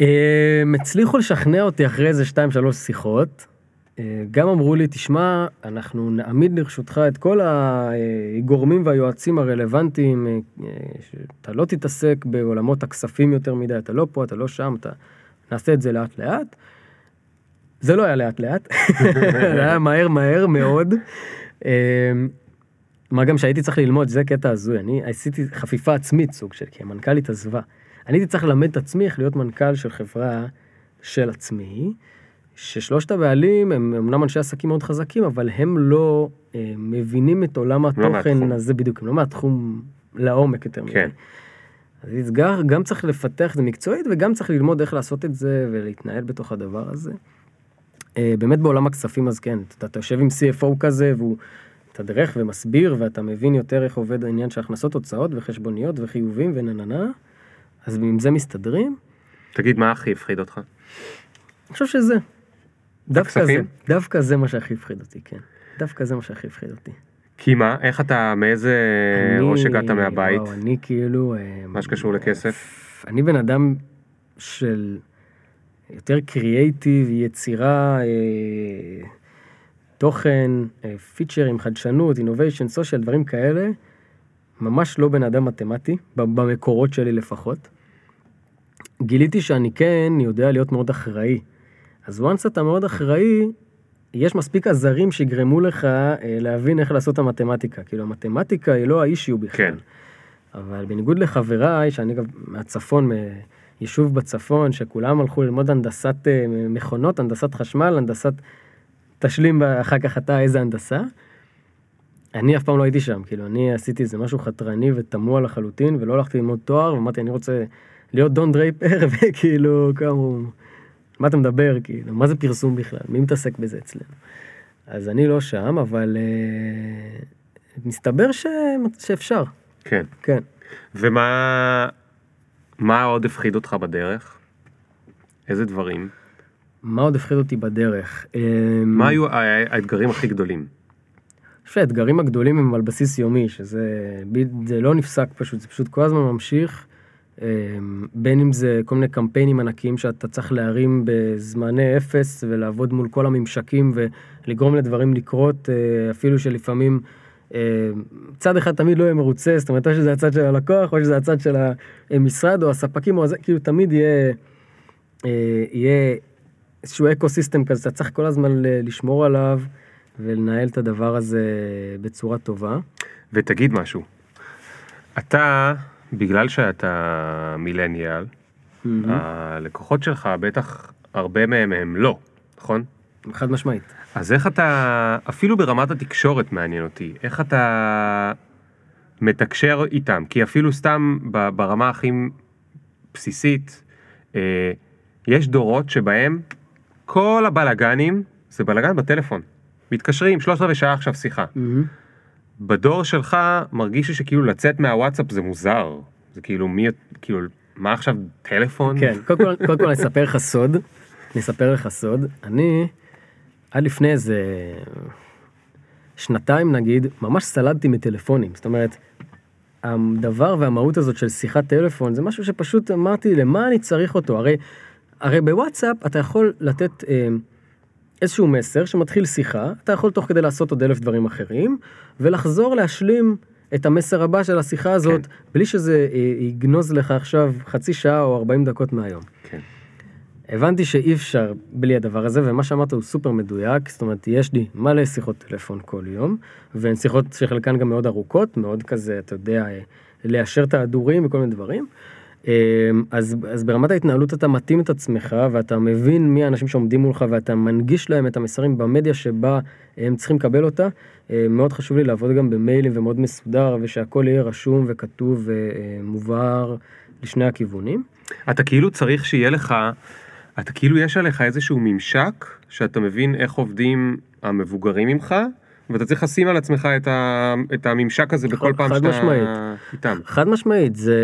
אה, הם הצליחו לשכנע אותי אחרי איזה 2-3 שיחות. אה, גם אמרו לי, תשמע, אנחנו נעמיד לרשותך את כל הגורמים והיועצים הרלוונטיים, אה, אה, שאתה לא תתעסק בעולמות הכספים יותר מדי, אתה לא פה, אתה לא שם, אתה... נעשה את זה לאט לאט. זה לא היה לאט לאט, זה היה מהר מהר מאוד. מה גם שהייתי צריך ללמוד, זה קטע הזוי, אני עשיתי חפיפה עצמית סוג של, כי המנכ"לית עזבה. אני הייתי צריך ללמד את עצמי איך להיות מנכ"ל של חברה של עצמי, ששלושת הבעלים הם אמנם אנשי עסקים מאוד חזקים, אבל הם לא אה, מבינים את עולם התוכן מהתחום. הזה בדיוק, הם לא מהתחום לעומק יותר מדי. כן. אז אתגר, גם צריך לפתח את זה מקצועית וגם צריך ללמוד איך לעשות את זה ולהתנהל בתוך הדבר הזה. אה, באמת בעולם הכספים אז כן, אתה, אתה יושב עם CFO כזה והוא מתדרך ומסביר ואתה מבין יותר איך עובד העניין של הכנסות, הוצאות וחשבוניות וחיובים ונננה, אז עם זה מסתדרים. תגיד, מה הכי הפחיד אותך? אני חושב שזה. דווקא זה? דווקא זה מה שהכי הפחיד אותי, כן. דווקא זה מה שהכי הפחיד אותי. כי מה? איך אתה, מאיזה ראש הגעת מהבית? וואו, אני כאילו... אה, מה שקשור לכסף? אני בן אדם של יותר קריאייטיב, יצירה, אה, תוכן, אה, פיצ'רים, חדשנות, אינוביישן, סושיאל, דברים כאלה. ממש לא בן אדם מתמטי, במקורות שלי לפחות. גיליתי שאני כן יודע להיות מאוד אחראי. אז once אתה מאוד אחראי, יש מספיק עזרים שיגרמו לך אה, להבין איך לעשות את המתמטיקה. כאילו, המתמטיקה היא לא האישיו בכלל. כן. אבל בניגוד לחבריי, שאני גם מהצפון, מיישוב בצפון, שכולם הלכו ללמוד הנדסת אה, מכונות, הנדסת חשמל, הנדסת... תשלים אחר כך אתה איזה הנדסה. אני אף פעם לא הייתי שם, כאילו, אני עשיתי איזה משהו חתרני ותמוה לחלוטין, ולא הלכתי ללמוד תואר, ואמרתי, אני רוצה להיות דון דרייפר, וכאילו, כאמרו, מה אתה מדבר, כאילו, מה זה פרסום בכלל, מי מתעסק בזה אצלנו? אז אני לא שם, אבל אה, מסתבר ש... שאפשר, כן. כן. ומה מה עוד הפחיד אותך בדרך? איזה דברים? מה עוד הפחיד אותי בדרך? אמ, מה היו האתגרים הכי גדולים? אני חושב שהאתגרים הגדולים הם על בסיס יומי, שזה זה לא נפסק פשוט, זה פשוט כל הזמן ממשיך. אמ, בין אם זה כל מיני קמפיינים ענקיים שאתה צריך להרים בזמני אפס ולעבוד מול כל הממשקים ולגרום לדברים לקרות, אה, אפילו שלפעמים אה, צד אחד תמיד לא יהיה מרוצה, זאת אומרת או שזה הצד של הלקוח או שזה הצד של המשרד או הספקים או זה, כאילו תמיד יהיה, אה, יהיה איזשהו אקו סיסטם כזה, אתה צריך כל הזמן לשמור עליו ולנהל את הדבר הזה בצורה טובה. ותגיד משהו. אתה, בגלל שאתה מילניאל, הלקוחות שלך בטח הרבה מהם הם לא, נכון? חד משמעית. אז איך אתה, אפילו ברמת התקשורת מעניין אותי, איך אתה מתקשר איתם, כי אפילו סתם ברמה הכי בסיסית, אה, יש דורות שבהם כל הבלגנים זה בלגן בטלפון. מתקשרים, שלושת רבעי שעה עכשיו שיחה. מהמם. בדור שלך מרגיש לי שכאילו לצאת מהוואטסאפ זה מוזר. זה כאילו מי, כאילו, מה עכשיו טלפון? כן, קודם כל, קודם כל אני אספר לך סוד, אני אספר לך סוד, אני עד לפני איזה שנתיים נגיד, ממש סלדתי מטלפונים, זאת אומרת, הדבר והמהות הזאת של שיחת טלפון זה משהו שפשוט אמרתי למה אני צריך אותו, הרי, הרי בוואטסאפ אתה יכול לתת אה, איזשהו מסר שמתחיל שיחה, אתה יכול תוך כדי לעשות עוד אלף דברים אחרים, ולחזור להשלים את המסר הבא של השיחה הזאת, כן. בלי שזה אה, יגנוז לך עכשיו חצי שעה או 40 דקות מהיום. כן. הבנתי שאי אפשר בלי הדבר הזה, ומה שאמרת הוא סופר מדויק, זאת אומרת, יש לי מלא שיחות טלפון כל יום, והן שיחות שחלקן גם מאוד ארוכות, מאוד כזה, אתה יודע, אה, ליישר את ההדורים וכל מיני דברים. אה, אז, אז ברמת ההתנהלות אתה מתאים את עצמך, ואתה מבין מי האנשים שעומדים מולך, ואתה מנגיש להם את המסרים במדיה שבה הם צריכים לקבל אותה. אה, מאוד חשוב לי לעבוד גם במיילים ומאוד מסודר, ושהכול יהיה רשום וכתוב ומובהר לשני הכיוונים. אתה כאילו צריך שיהיה לך, אתה כאילו יש עליך איזשהו ממשק, שאתה מבין איך עובדים המבוגרים ממך, ואתה צריך לשים על עצמך את, ה, את הממשק הזה בכל פעם שאתה משמעית. איתם. חד משמעית, זה,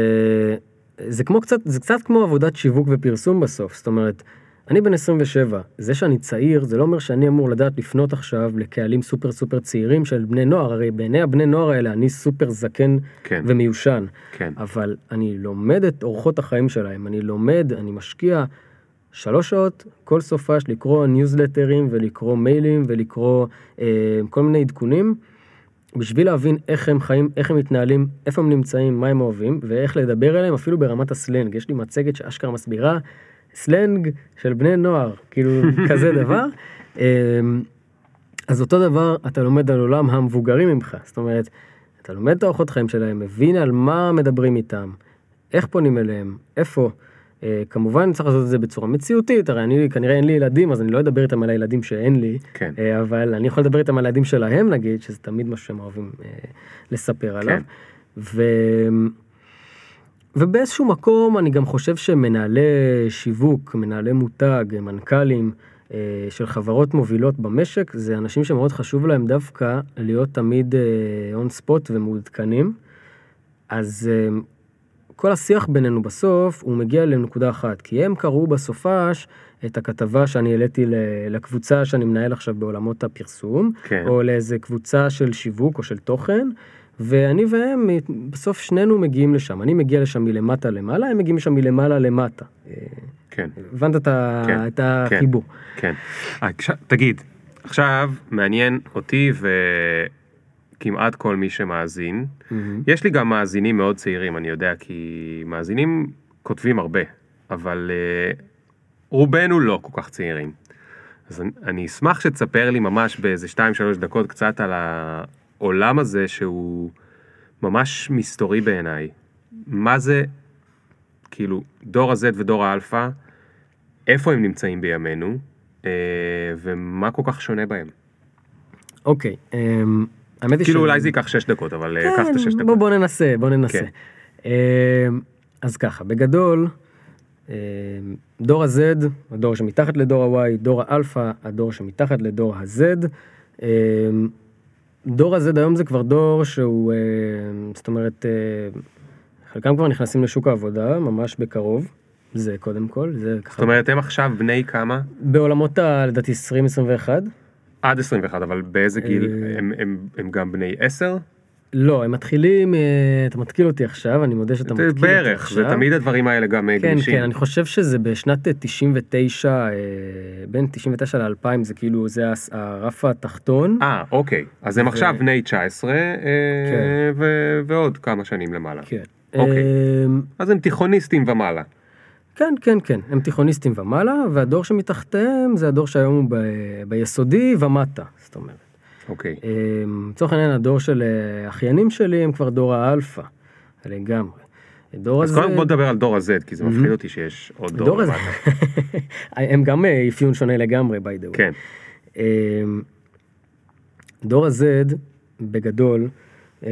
זה כמו קצת, זה קצת כמו עבודת שיווק ופרסום בסוף, זאת אומרת, אני בן 27, זה שאני צעיר, זה לא אומר שאני אמור לדעת לפנות עכשיו לקהלים super super צעירים של בני נוער, הרי בעיני הבני נוער האלה אני סופר זקן כן, ומיושן, כן, אבל אני לומד את אורחות החיים שלהם, אני לומד, אני משקיע שלוש שעות כל סופש לקרוא ניוזלטרים ולקרוא מיילים ולקרוא אה, כל מיני עדכונים, בשביל להבין איך הם חיים, איך הם מתנהלים, איפה הם נמצאים, מה הם אוהבים, ואיך לדבר אליהם אפילו ברמת הסלנג. יש לי מצגת שאשכרה מסבירה סלנג של בני נוער, כאילו כזה דבר. אה, אז אותו דבר אתה לומד על עולם המבוגרים ממך, זאת אומרת, אתה לומד את האורחות חיים שלהם, מבין על מה מדברים איתם, איך פונים אליהם, איפה. Uh, כמובן צריך לעשות את זה בצורה מציאותית, הרי אני כנראה אין לי ילדים אז אני לא אדבר איתם על הילדים שאין לי, כן, uh, אבל אני יכול לדבר איתם על הילדים שלהם נגיד, שזה תמיד משהו שהם אוהבים uh, לספר עליו. כן. ו... ובאיזשהו מקום אני גם חושב שמנהלי שיווק, מנהלי מותג, מנכ"לים אה, של חברות מובילות במשק, זה אנשים שמאוד חשוב להם דווקא להיות תמיד און ספוט ומעודכנים. אז כל השיח בינינו בסוף הוא מגיע לנקודה אחת, כי הם קראו בסופש את הכתבה שאני העליתי לקבוצה שאני מנהל עכשיו בעולמות הפרסום, כן, או לאיזה קבוצה של שיווק או של תוכן, ואני והם, בסוף שנינו מגיעים לשם. אני מגיע לשם מלמטה למעלה, הם מגיעים לשם מלמעלה למטה. אה, כן, הבנת את. כן, את החיבור. כן. אה, כש- תגיד, עכשיו מעניין אותי וכמעט כל מי שמאזין, מהמם. יש לי גם מאזינים מאוד צעירים, אני יודע, כי מאזינים כותבים הרבה, אבל uh, רובנו לא כל כך צעירים. אז אני, אני אשמח שתספר לי ממש באיזה 2-3 דקות קצת על העולם הזה שהוא ממש מסתורי בעיניי. מה זה, כאילו, דור ה-Z ודור האלפא, איפה הם נמצאים בימינו, uh, ומה כל כך שונה בהם. אוקיי, אמ, האמת היא כאילו ש- אולי זה ייקח 6 דקות, אבל אה, קח את השש כן, דקות. בוא, ננסה, בוא ננסה. כן. אמ, אז ככה, בגדול, אמ, דור ה-Z, הדור שמתחת לדור ה-Y, דור האלפא, הדור שמתחת לדור ה-Z. אמ, דור ה-Z היום זה כבר דור שהוא, זאת אומרת, אמ, חלקם כבר נכנסים לשוק העבודה ממש בקרוב, זה קודם כל, זה ככה, זאת אומרת, הם עכשיו בני כמה? בעולמות ה... לדעתי 2021, עד 21, אבל באיזה גיל? אה, הם, הם, הם גם בני 10? לא, הם מתחילים, אה, אתה מתקיל אותי עכשיו, אני מודה שאתה מתקיל אותי עכשיו. בערך, זה תמיד הדברים האלה גם אה, כן, גמישים. כן, אני חושב שזה בשנת 99, אה, בין 99 ל-2000 זה כאילו, זה הרף התחתון. אה, אוקיי. אז הם ו- עכשיו בני 19, אה, כן. ו- ועוד כמה שנים למעלה. כן. אוקיי. אז הם תיכוניסטים ומעלה. כן, כן, כן, הם תיכוניסטים ומעלה, והדור שמתחתיהם זה הדור שהיום הוא ב- ביסודי ומטה, זאת אומרת. אוקיי. אמ, לצורך העניין, הדור של אה, האחיינים שלי הם כבר דור האלפא, לגמרי. דור אז הזה... קודם בוא נדבר על דור ה-Z, כי זה מפחיד אותי שיש עוד דור הדור הזה. הם גם אה, אפיון שונה לגמרי, by the way. כן, אמ, דור ה-Z, בגדול, אמ,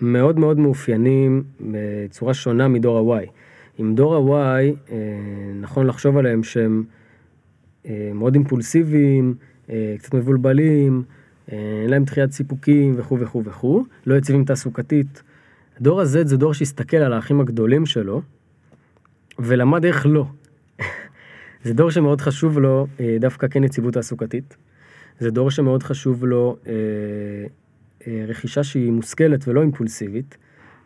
מאוד מאוד מאופיינים בצורה שונה מדור ה-Y. עם דור ה-Y, אה, נכון לחשוב עליהם שהם אה, מאוד אימפולסיביים, אה, קצת מבולבלים, אין להם דחיית סיפוקים וכו' וכו' וכו', לא יציבים תעסוקתית. דור ה-Z זה דור שהסתכל על האחים הגדולים שלו, ולמד איך לא. זה דור שמאוד חשוב לו דווקא כן יציבות תעסוקתית. זה דור שמאוד חשוב לו אה, אה, רכישה שהיא מושכלת ולא אימפולסיבית.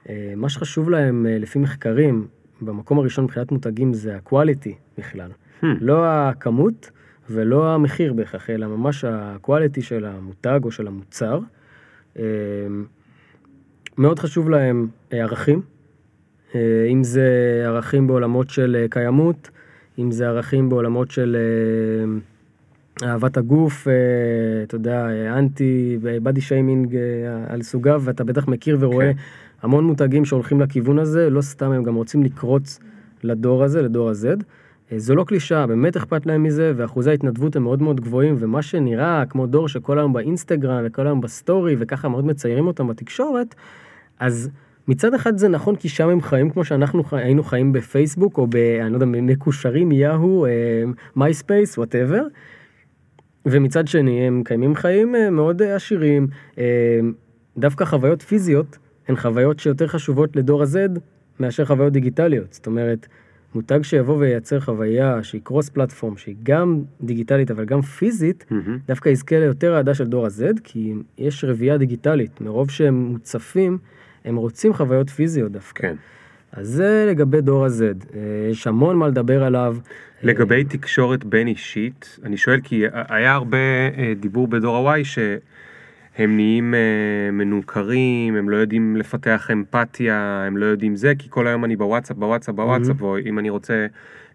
אה, מה שחשוב להם אה, לפי מחקרים, במקום הראשון מבחינת מותגים זה ה-quality בכלל. Hmm. לא הכמות ולא המחיר בהכרח, אלא ממש ה-quality של המותג או של המוצר. אה, מאוד חשוב להם אה, ערכים, אה, אם זה ערכים בעולמות של אה, קיימות, אם זה ערכים בעולמות של אה, אהבת הגוף, אתה יודע, אנטי, בדי שיימינג על סוגיו, ואתה בטח מכיר ורואה כן. המון מותגים שהולכים לכיוון הזה, לא סתם הם גם רוצים לקרוץ לדור הזה, לדור ה-Z. אה, זו לא קלישאה, באמת אכפת להם מזה, ואחוזי ההתנדבות הם מאוד מאוד גבוהים, ומה שנראה כמו דור שכל היום באינסטגרם וכל היום בסטורי, וככה מאוד מציירים אותם בתקשורת, אז מצד אחד זה נכון כי שם הם חיים כמו שאנחנו חי, היינו חיים בפייסבוק, או ב... אני לא יודע, מקושרים, יאהו, מייספייס, whatever. ומצד שני הם מקיימים חיים אה, מאוד אה, עשירים. אה, דווקא חוויות פיזיות הן חוויות שיותר חשובות לדור ה-Z מאשר חוויות דיגיטליות. זאת אומרת, מותג שיבוא וייצר חוויה שהיא קרוס פלטפורם, שהיא גם דיגיטלית אבל גם פיזית, מהמם. דווקא יזכה ליותר אהדה של דור ה-Z, כי יש רביעייה דיגיטלית. מרוב שהם מוצפים, הם רוצים חוויות פיזיות דווקא. כן. אז זה לגבי דור ה-Z. אה, יש המון מה לדבר עליו. לגבי תקשורת בין אישית, אני שואל כי היה הרבה אה, דיבור בדור ה-Y שהם נהיים אה, מנוכרים, הם לא יודעים לפתח אמפתיה, הם לא יודעים זה, כי כל היום אני בוואטסאפ, בוואטסאפ, בוואטסאפ, או אם אני רוצה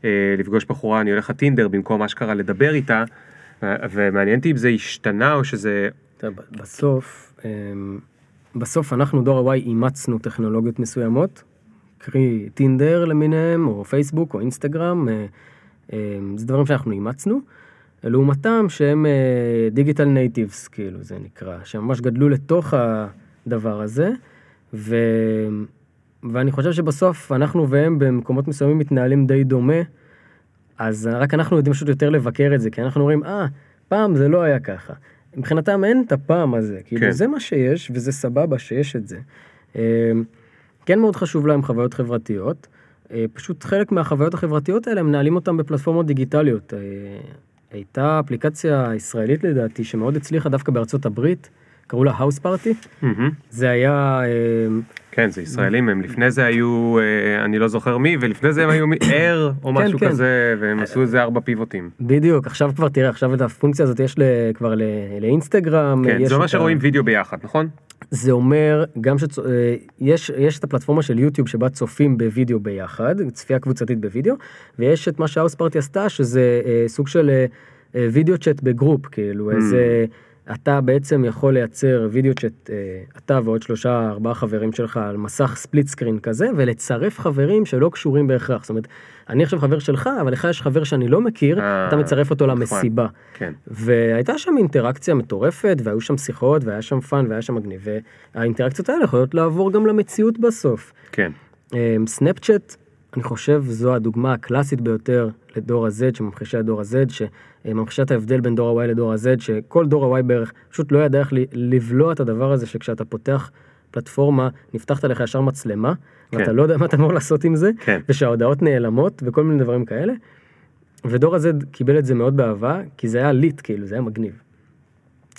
אה, לפגוש בחורה אני הולך לטינדר במקום אשכרה לדבר איתה, ו- ומעניין אותי אם זה השתנה או שזה... בסוף, אמ, בסוף אנחנו דור ה-Y אימצנו טכנולוגיות מסוימות, קרי טינדר למיניהם, או פייסבוק, או אינסטגרם, אה, אמ, זה דברים שאנחנו אימצנו. לעומתם שהם דיגיטל נייטיבס, כאילו זה נקרא, שממש גדלו לתוך הדבר הזה, ו... ואני חושב שבסוף אנחנו והם במקומות מסוימים מתנהלים די דומה, אז רק אנחנו יודעים פשוט יותר לבקר את זה, כי אנחנו אומרים, אה, פעם זה לא היה ככה. מבחינתם אין את הפעם הזה, כאילו כן. זה מה שיש וזה סבבה שיש את זה. אה, כן מאוד חשוב להם חוויות חברתיות, אה, פשוט חלק מהחוויות החברתיות האלה הם מנהלים אותם בפלטפורמות דיגיטליות. הייתה אפליקציה ישראלית לדעתי שמאוד הצליחה דווקא בארצות הברית, קראו לה האוס פארטי. זה היה, אה, כן, זה ישראלים, הם לפני זה היו, אה, אני לא זוכר מי, ולפני זה הם היו ער או כן, משהו כן. כזה, והם עשו איזה ארבע פיבוטים. בדיוק, עכשיו כבר תראה, עכשיו את הפונקציה הזאת יש כבר לאינסטגרם. כן, זה אומר שרואים וידאו ביחד, נכון? זה אומר גם שיש יש את הפלטפורמה של יוטיוב שבה צופים בווידאו ביחד, צפייה קבוצתית בווידאו, ויש את מה ש Houseparty עשתה, שזה אה, סוג של אה, אה, וידאו צ'אט ב group, כאילו Mm. איזה, אתה בעצם יכול לייצר וידאו צ'אט, אה, אתה ועוד שלושה ארבעה חברים שלך על מסך split screen כזה, ולצרף חברים שלא קשורים בהכרח, זאת אומרת, אני עכשיו חבר שלך, אבל לך יש חבר שאני לא מכיר, אה, אתה מצרף אותו נכון. למסיבה. כן. והייתה שם אינטראקציה מטורפת, והיו שם שיחות, והיה שם fun, והיה שם מגניב, והאינטראקציות האלה יכולות לעבור גם למציאות בסוף. כן. אמ, סנאפצ'אט, אני חושב זו הדוגמה הקלאסית ביותר לדור ה-Z, שממחישה את דור ה-Z, שממחישה את ההבדל בין דור ה-Y לדור ה-Z, שכל דור ה-Y בערך פשוט לא ידע איך לבלוע את הדבר הזה, שכשאתה פותח פלטפורמה, נפתחת לך ישר מצלמה, כן. ואתה לא יודע מה אתה אמור לעשות עם זה, כן. ושההודעות נעלמות, וכל מיני דברים כאלה. ודור ה-Z קיבל את זה מאוד באהבה, כי זה היה lit, כאילו, זה היה מגניב.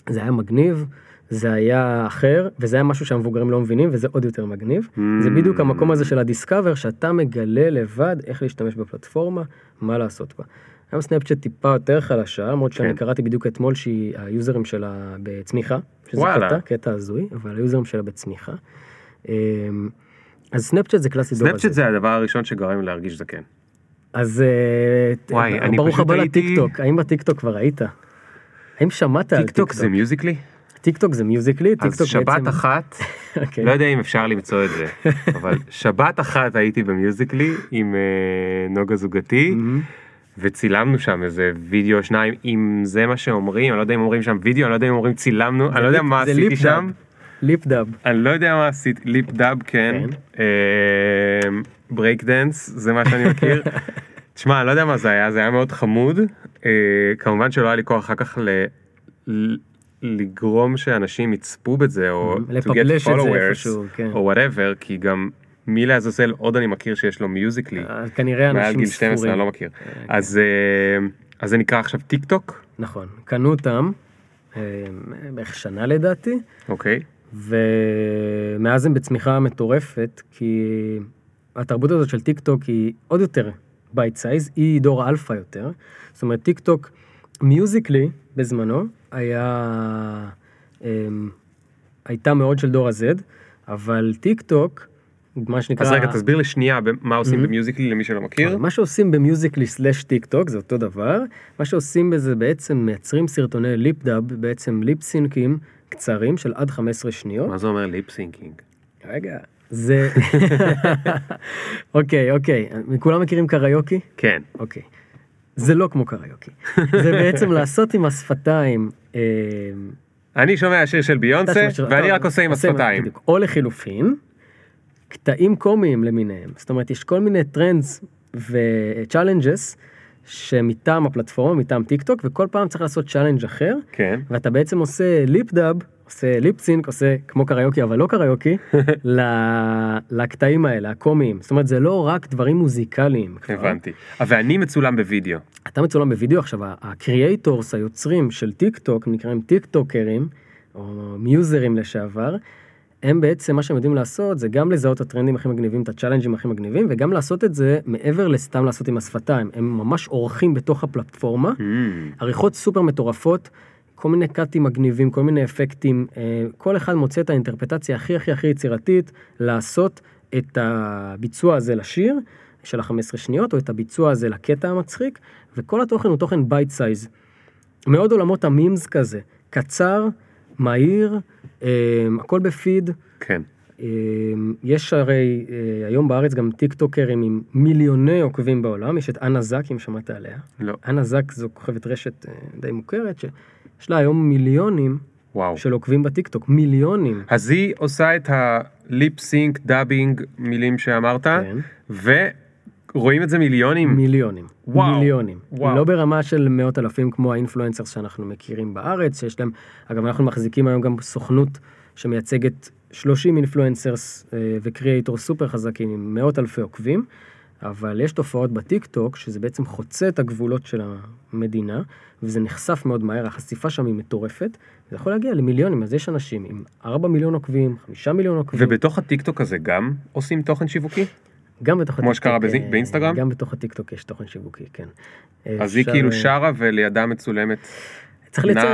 זה היה מגניב, זה היה אחר, וזה היה משהו שהמבוגרים לא מבינים, וזה עוד יותר מגניב. Mm. זה בדיוק המקום הזה של ה discover, שאתה מגלה לבד איך להשתמש בפלטפורמה, מה לעשות בה. היום סנאפצ'אט טיפה יותר חלשה, למרות שאני כן. קראתי בדיוק אתמול שהיא, היוזרים שלה בצמיחה, שזה וואלה. קטע, קטע הזוי, אבל היוזרים שלה בצמיחה. אמ, אז סנאפצ'אט זה קלאסי דור סנאפצ'אט הזה. זה הדבר הראשון שגורם להרגיש זקן. אז אה, וואי, אני ברוך הבא הייתי- לטיקטוק, האם בטיקטוק כבר היית? האם שמעת על טיקטוק זה מיוזיקלי? טיקטוק זה מיוזיקלי, אז טיקטוק שבת בעצם... אחת, אוקיי. לא יודע אם אפשר למצוא את זה, אבל שבת אחת הייתי במיוזיקלי עם אה, נוגה זוגתי, מהמם. וצילמנו שם איזה וידאו שניים, אם זה מה שאומרים, אני לא יודע אם אומרים שם וידאו, אני לא יודע אם אומרים צילמנו, אני לא יודע מה עשיתי שם. lip dub. אני לא יודע מה עשית, lip dub כן, ברייקדאנס זה מה שאני מכיר. תשמע, אני לא יודע מה זה היה, זה היה מאוד חמוד. אה, כמובן שלא היה לי כוח אחר כך לגרום שאנשים יצפו בזה, או to get followers, איפשהו, כן. או whatever, כי גם מי לעזאזל עוד אני מכיר שיש לו מיוזיקלי, אה, כנראה מעל אנשים גיל 12 ספורים. אני לא מכיר. אז אה, אז זה נקרא עכשיו טיק טוק, נכון, קנו אותם, אה, בערך שנה לדעתי, אוקיי? ומאז הם בצמיחה מטורפת, כי התרבות הזאת של טיק טוק היא עוד יותר bite size, היא דור אלפא יותר. זאת אומרת, טיק טוק, מיוזיקלי בזמנו, היה, אמ, הייתה מאוד של דור ה-Z, אבל טיק טוק, מה שנקרא... אז רגע תסביר לשנייה ב- מה עושים Mhm. במיוזיקלי למי שלא מכיר. מה שעושים במיוזיקלי slash טיק טוק זה אותו דבר, מה שעושים בזה בעצם מייצרים סרטוני lip dub, בעצם lip sync ים קצרים של עד 15 שניות. מה זה אומר lip syncing? רגע, זה... אוקיי, אוקיי, כולם מכירים קריוקי? כן. אוקיי. זה לא כמו קריוקי. זה בעצם לעשות עם השפתיים. אה, אני שומע שיר של ביונסה ואני רק עושה עם השפתיים. או לחילופין, קטעים קומיים למיניהם. זאת אומרת, יש כל מיני trends ו challenges שמטעם הפלטפורמה, מטעם טיק טוק, וכל פעם צריך לעשות challenge אחר, כן. ואתה בעצם עושה lip dub, עושה lip sync, עושה כמו קריוקי אבל לא קריוקי, לקטעים האלה, הקומיים. זאת אומרת, זה לא רק דברים מוזיקליים. הבנתי. ואני מצולם בווידאו. אתה מצולם בווידאו עכשיו, ה creators, היוצרים של טיק טוק, נקראים טיק טוקרים, או מיוזרים לשעבר, הם בעצם, מה שהם יודעים לעשות, זה גם לזהות את הטרנדים הכי מגניבים, את ה challenge ים הכי מגניבים, וגם לעשות את זה מעבר לסתם לעשות עם השפתיים. הם ממש עורכים בתוך הפלטפורמה, Mm. עריכות סופר מטורפות, כל מיני קאטים מגניבים, כל מיני אפקטים, אה, כל אחד מוצא את האינטרפרטציה הכי הכי הכי יצירתית לעשות את הביצוע הזה לשיר של ה-15 שניות, או את הביצוע הזה לקטע המצחיק, וכל התוכן הוא תוכן bite size. מאוד עולמות ה memes כזה, קצר, מהיר, אה, הכל בפיד. כן. אה, יש הרי היום בארץ גם טיק טוקרים עם מיליוני עוקבים בעולם, יש את אנה זק, אם שמעת עליה. לא. אנה זק זו כוכבת רשת די מוכרת, שיש לה היום מיליונים וואו. של עוקבים בטיקטוק, מיליונים. אז היא עושה את ה lip sync dubbing מילים שאמרת, כן. ורואים את זה מיליונים. מיליונים. וואו, מיליונים. וואו. לא ברמה של מאות אלפים כמו ה influencers שאנחנו מכירים בארץ, שיש להם, אגב אנחנו מחזיקים היום גם סוכנות שמייצגת 30 influencers ו creator סופר חזקים עם מאות אלפי עוקבים, אבל יש תופעות בטיק טוק שזה בעצם חוצה את הגבולות של המדינה, וזה נחשף מאוד מהר, החשיפה שם היא מטורפת, זה יכול להגיע למיליונים, אז יש אנשים עם 4 מיליון עוקבים, 5 מיליון עוקבים. ובתוך הטיקטוק הזה גם עושים תוכן שיווקי? גם בתוך כמו שקרה אה, באינסטגרם? גם בתוך הטיקטוק יש תוכן שיווקי, כן. אז היא אפשר, כאילו אה, שרה ולידה מצולמת. צריך לייצר,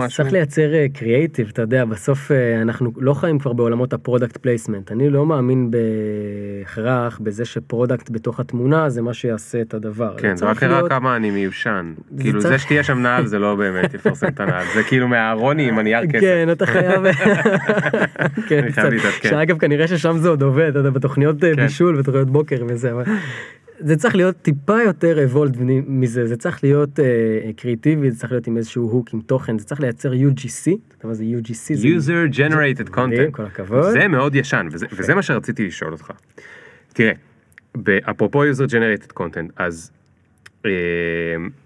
אה? צריך לייצר קריאייטיב, אתה יודע, בסוף אה, אנחנו לא חיים כבר בעולמות ה product placement. אני לא מאמין בהכרח בזה ש product בתוך התמונה זה מה שיעשה את הדבר. כן, זה רק נראה להיות- כמה אני מיושן. זה כאילו צריך- זה שתהיה שם נעל זה לא באמת יפרסם את הנעל. זה כאילו מהארוני עם הנייר כסף. כן, אתה חייב, כן, קצת. שאגב כנראה ששם זה עוד עובד, אתה יודע, בתוכניות אה, כן. בישול ותוכניות בוקר וזה, אבל זה צריך להיות טיפה יותר אבולד מזה, זה צריך להיות אה, קריאיטיבי, זה צריך להיות עם איזשהו הוק עם תוכן, זה צריך לייצר UGC, אתה יודע מה זה UGC? זה user generated מדהים, content. כל הכבוד. זה מאוד ישן וזה, וזה מה שרציתי לשאול אותך. תראה, אפרופו user generated content אז אה,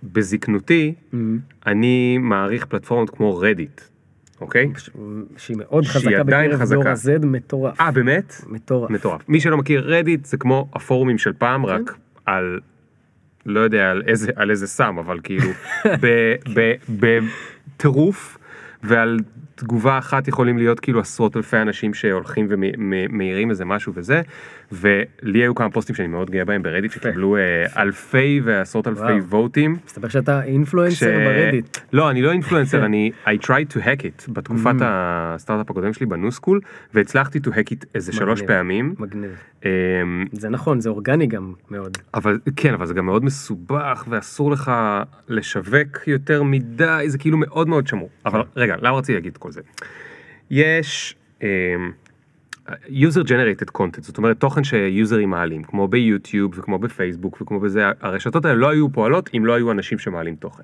בזקנותי אמ, אני מעריך פלטפורמות כמו רדיט, אוקיי? ש- שהיא מאוד חזקה בקרב דור. ה-Z, מטורף. אה באמת? מטורף. מטורף. מי שלא מכיר רדיט זה כמו הפורומים של פעם כן. רק על לא יודע על איזה על איזה סם אבל כאילו בטירוף ועל תגובה אחת יכולים להיות כאילו עשרות אלפי אנשים שהולכים ומאירים איזה משהו וזה ולי היו כמה פוסטים שאני מאוד גאה בהם ברדיט שקיבלו אה, אלפי ועשרות אלפי. ווטים. מסתבר שאתה אינפלואנסר ברדיט. לא, אני לא אינפלואנסר, אני I tried to hack it בתקופת הסטארט-אפ הקודם שלי בנו סקול, והצלחתי to hack it איזה שלוש. פעמים. מגניב. אמ, זה נכון, זה אורגני גם מאוד. אבל כן, אבל זה גם מאוד מסובך ואסור לך לשווק יותר מדי, זה כאילו מאוד מאוד שמור. אבל רגע, למה רציתי להגיד את כל זה? יש, אמ, user generated content, זאת אומרת תוכן שיוזרים מעלים, כמו ביוטיוב וכמו בפייסבוק וכמו בזה, הרשתות האלה לא היו פועלות אם לא היו אנשים שמעלים תוכן.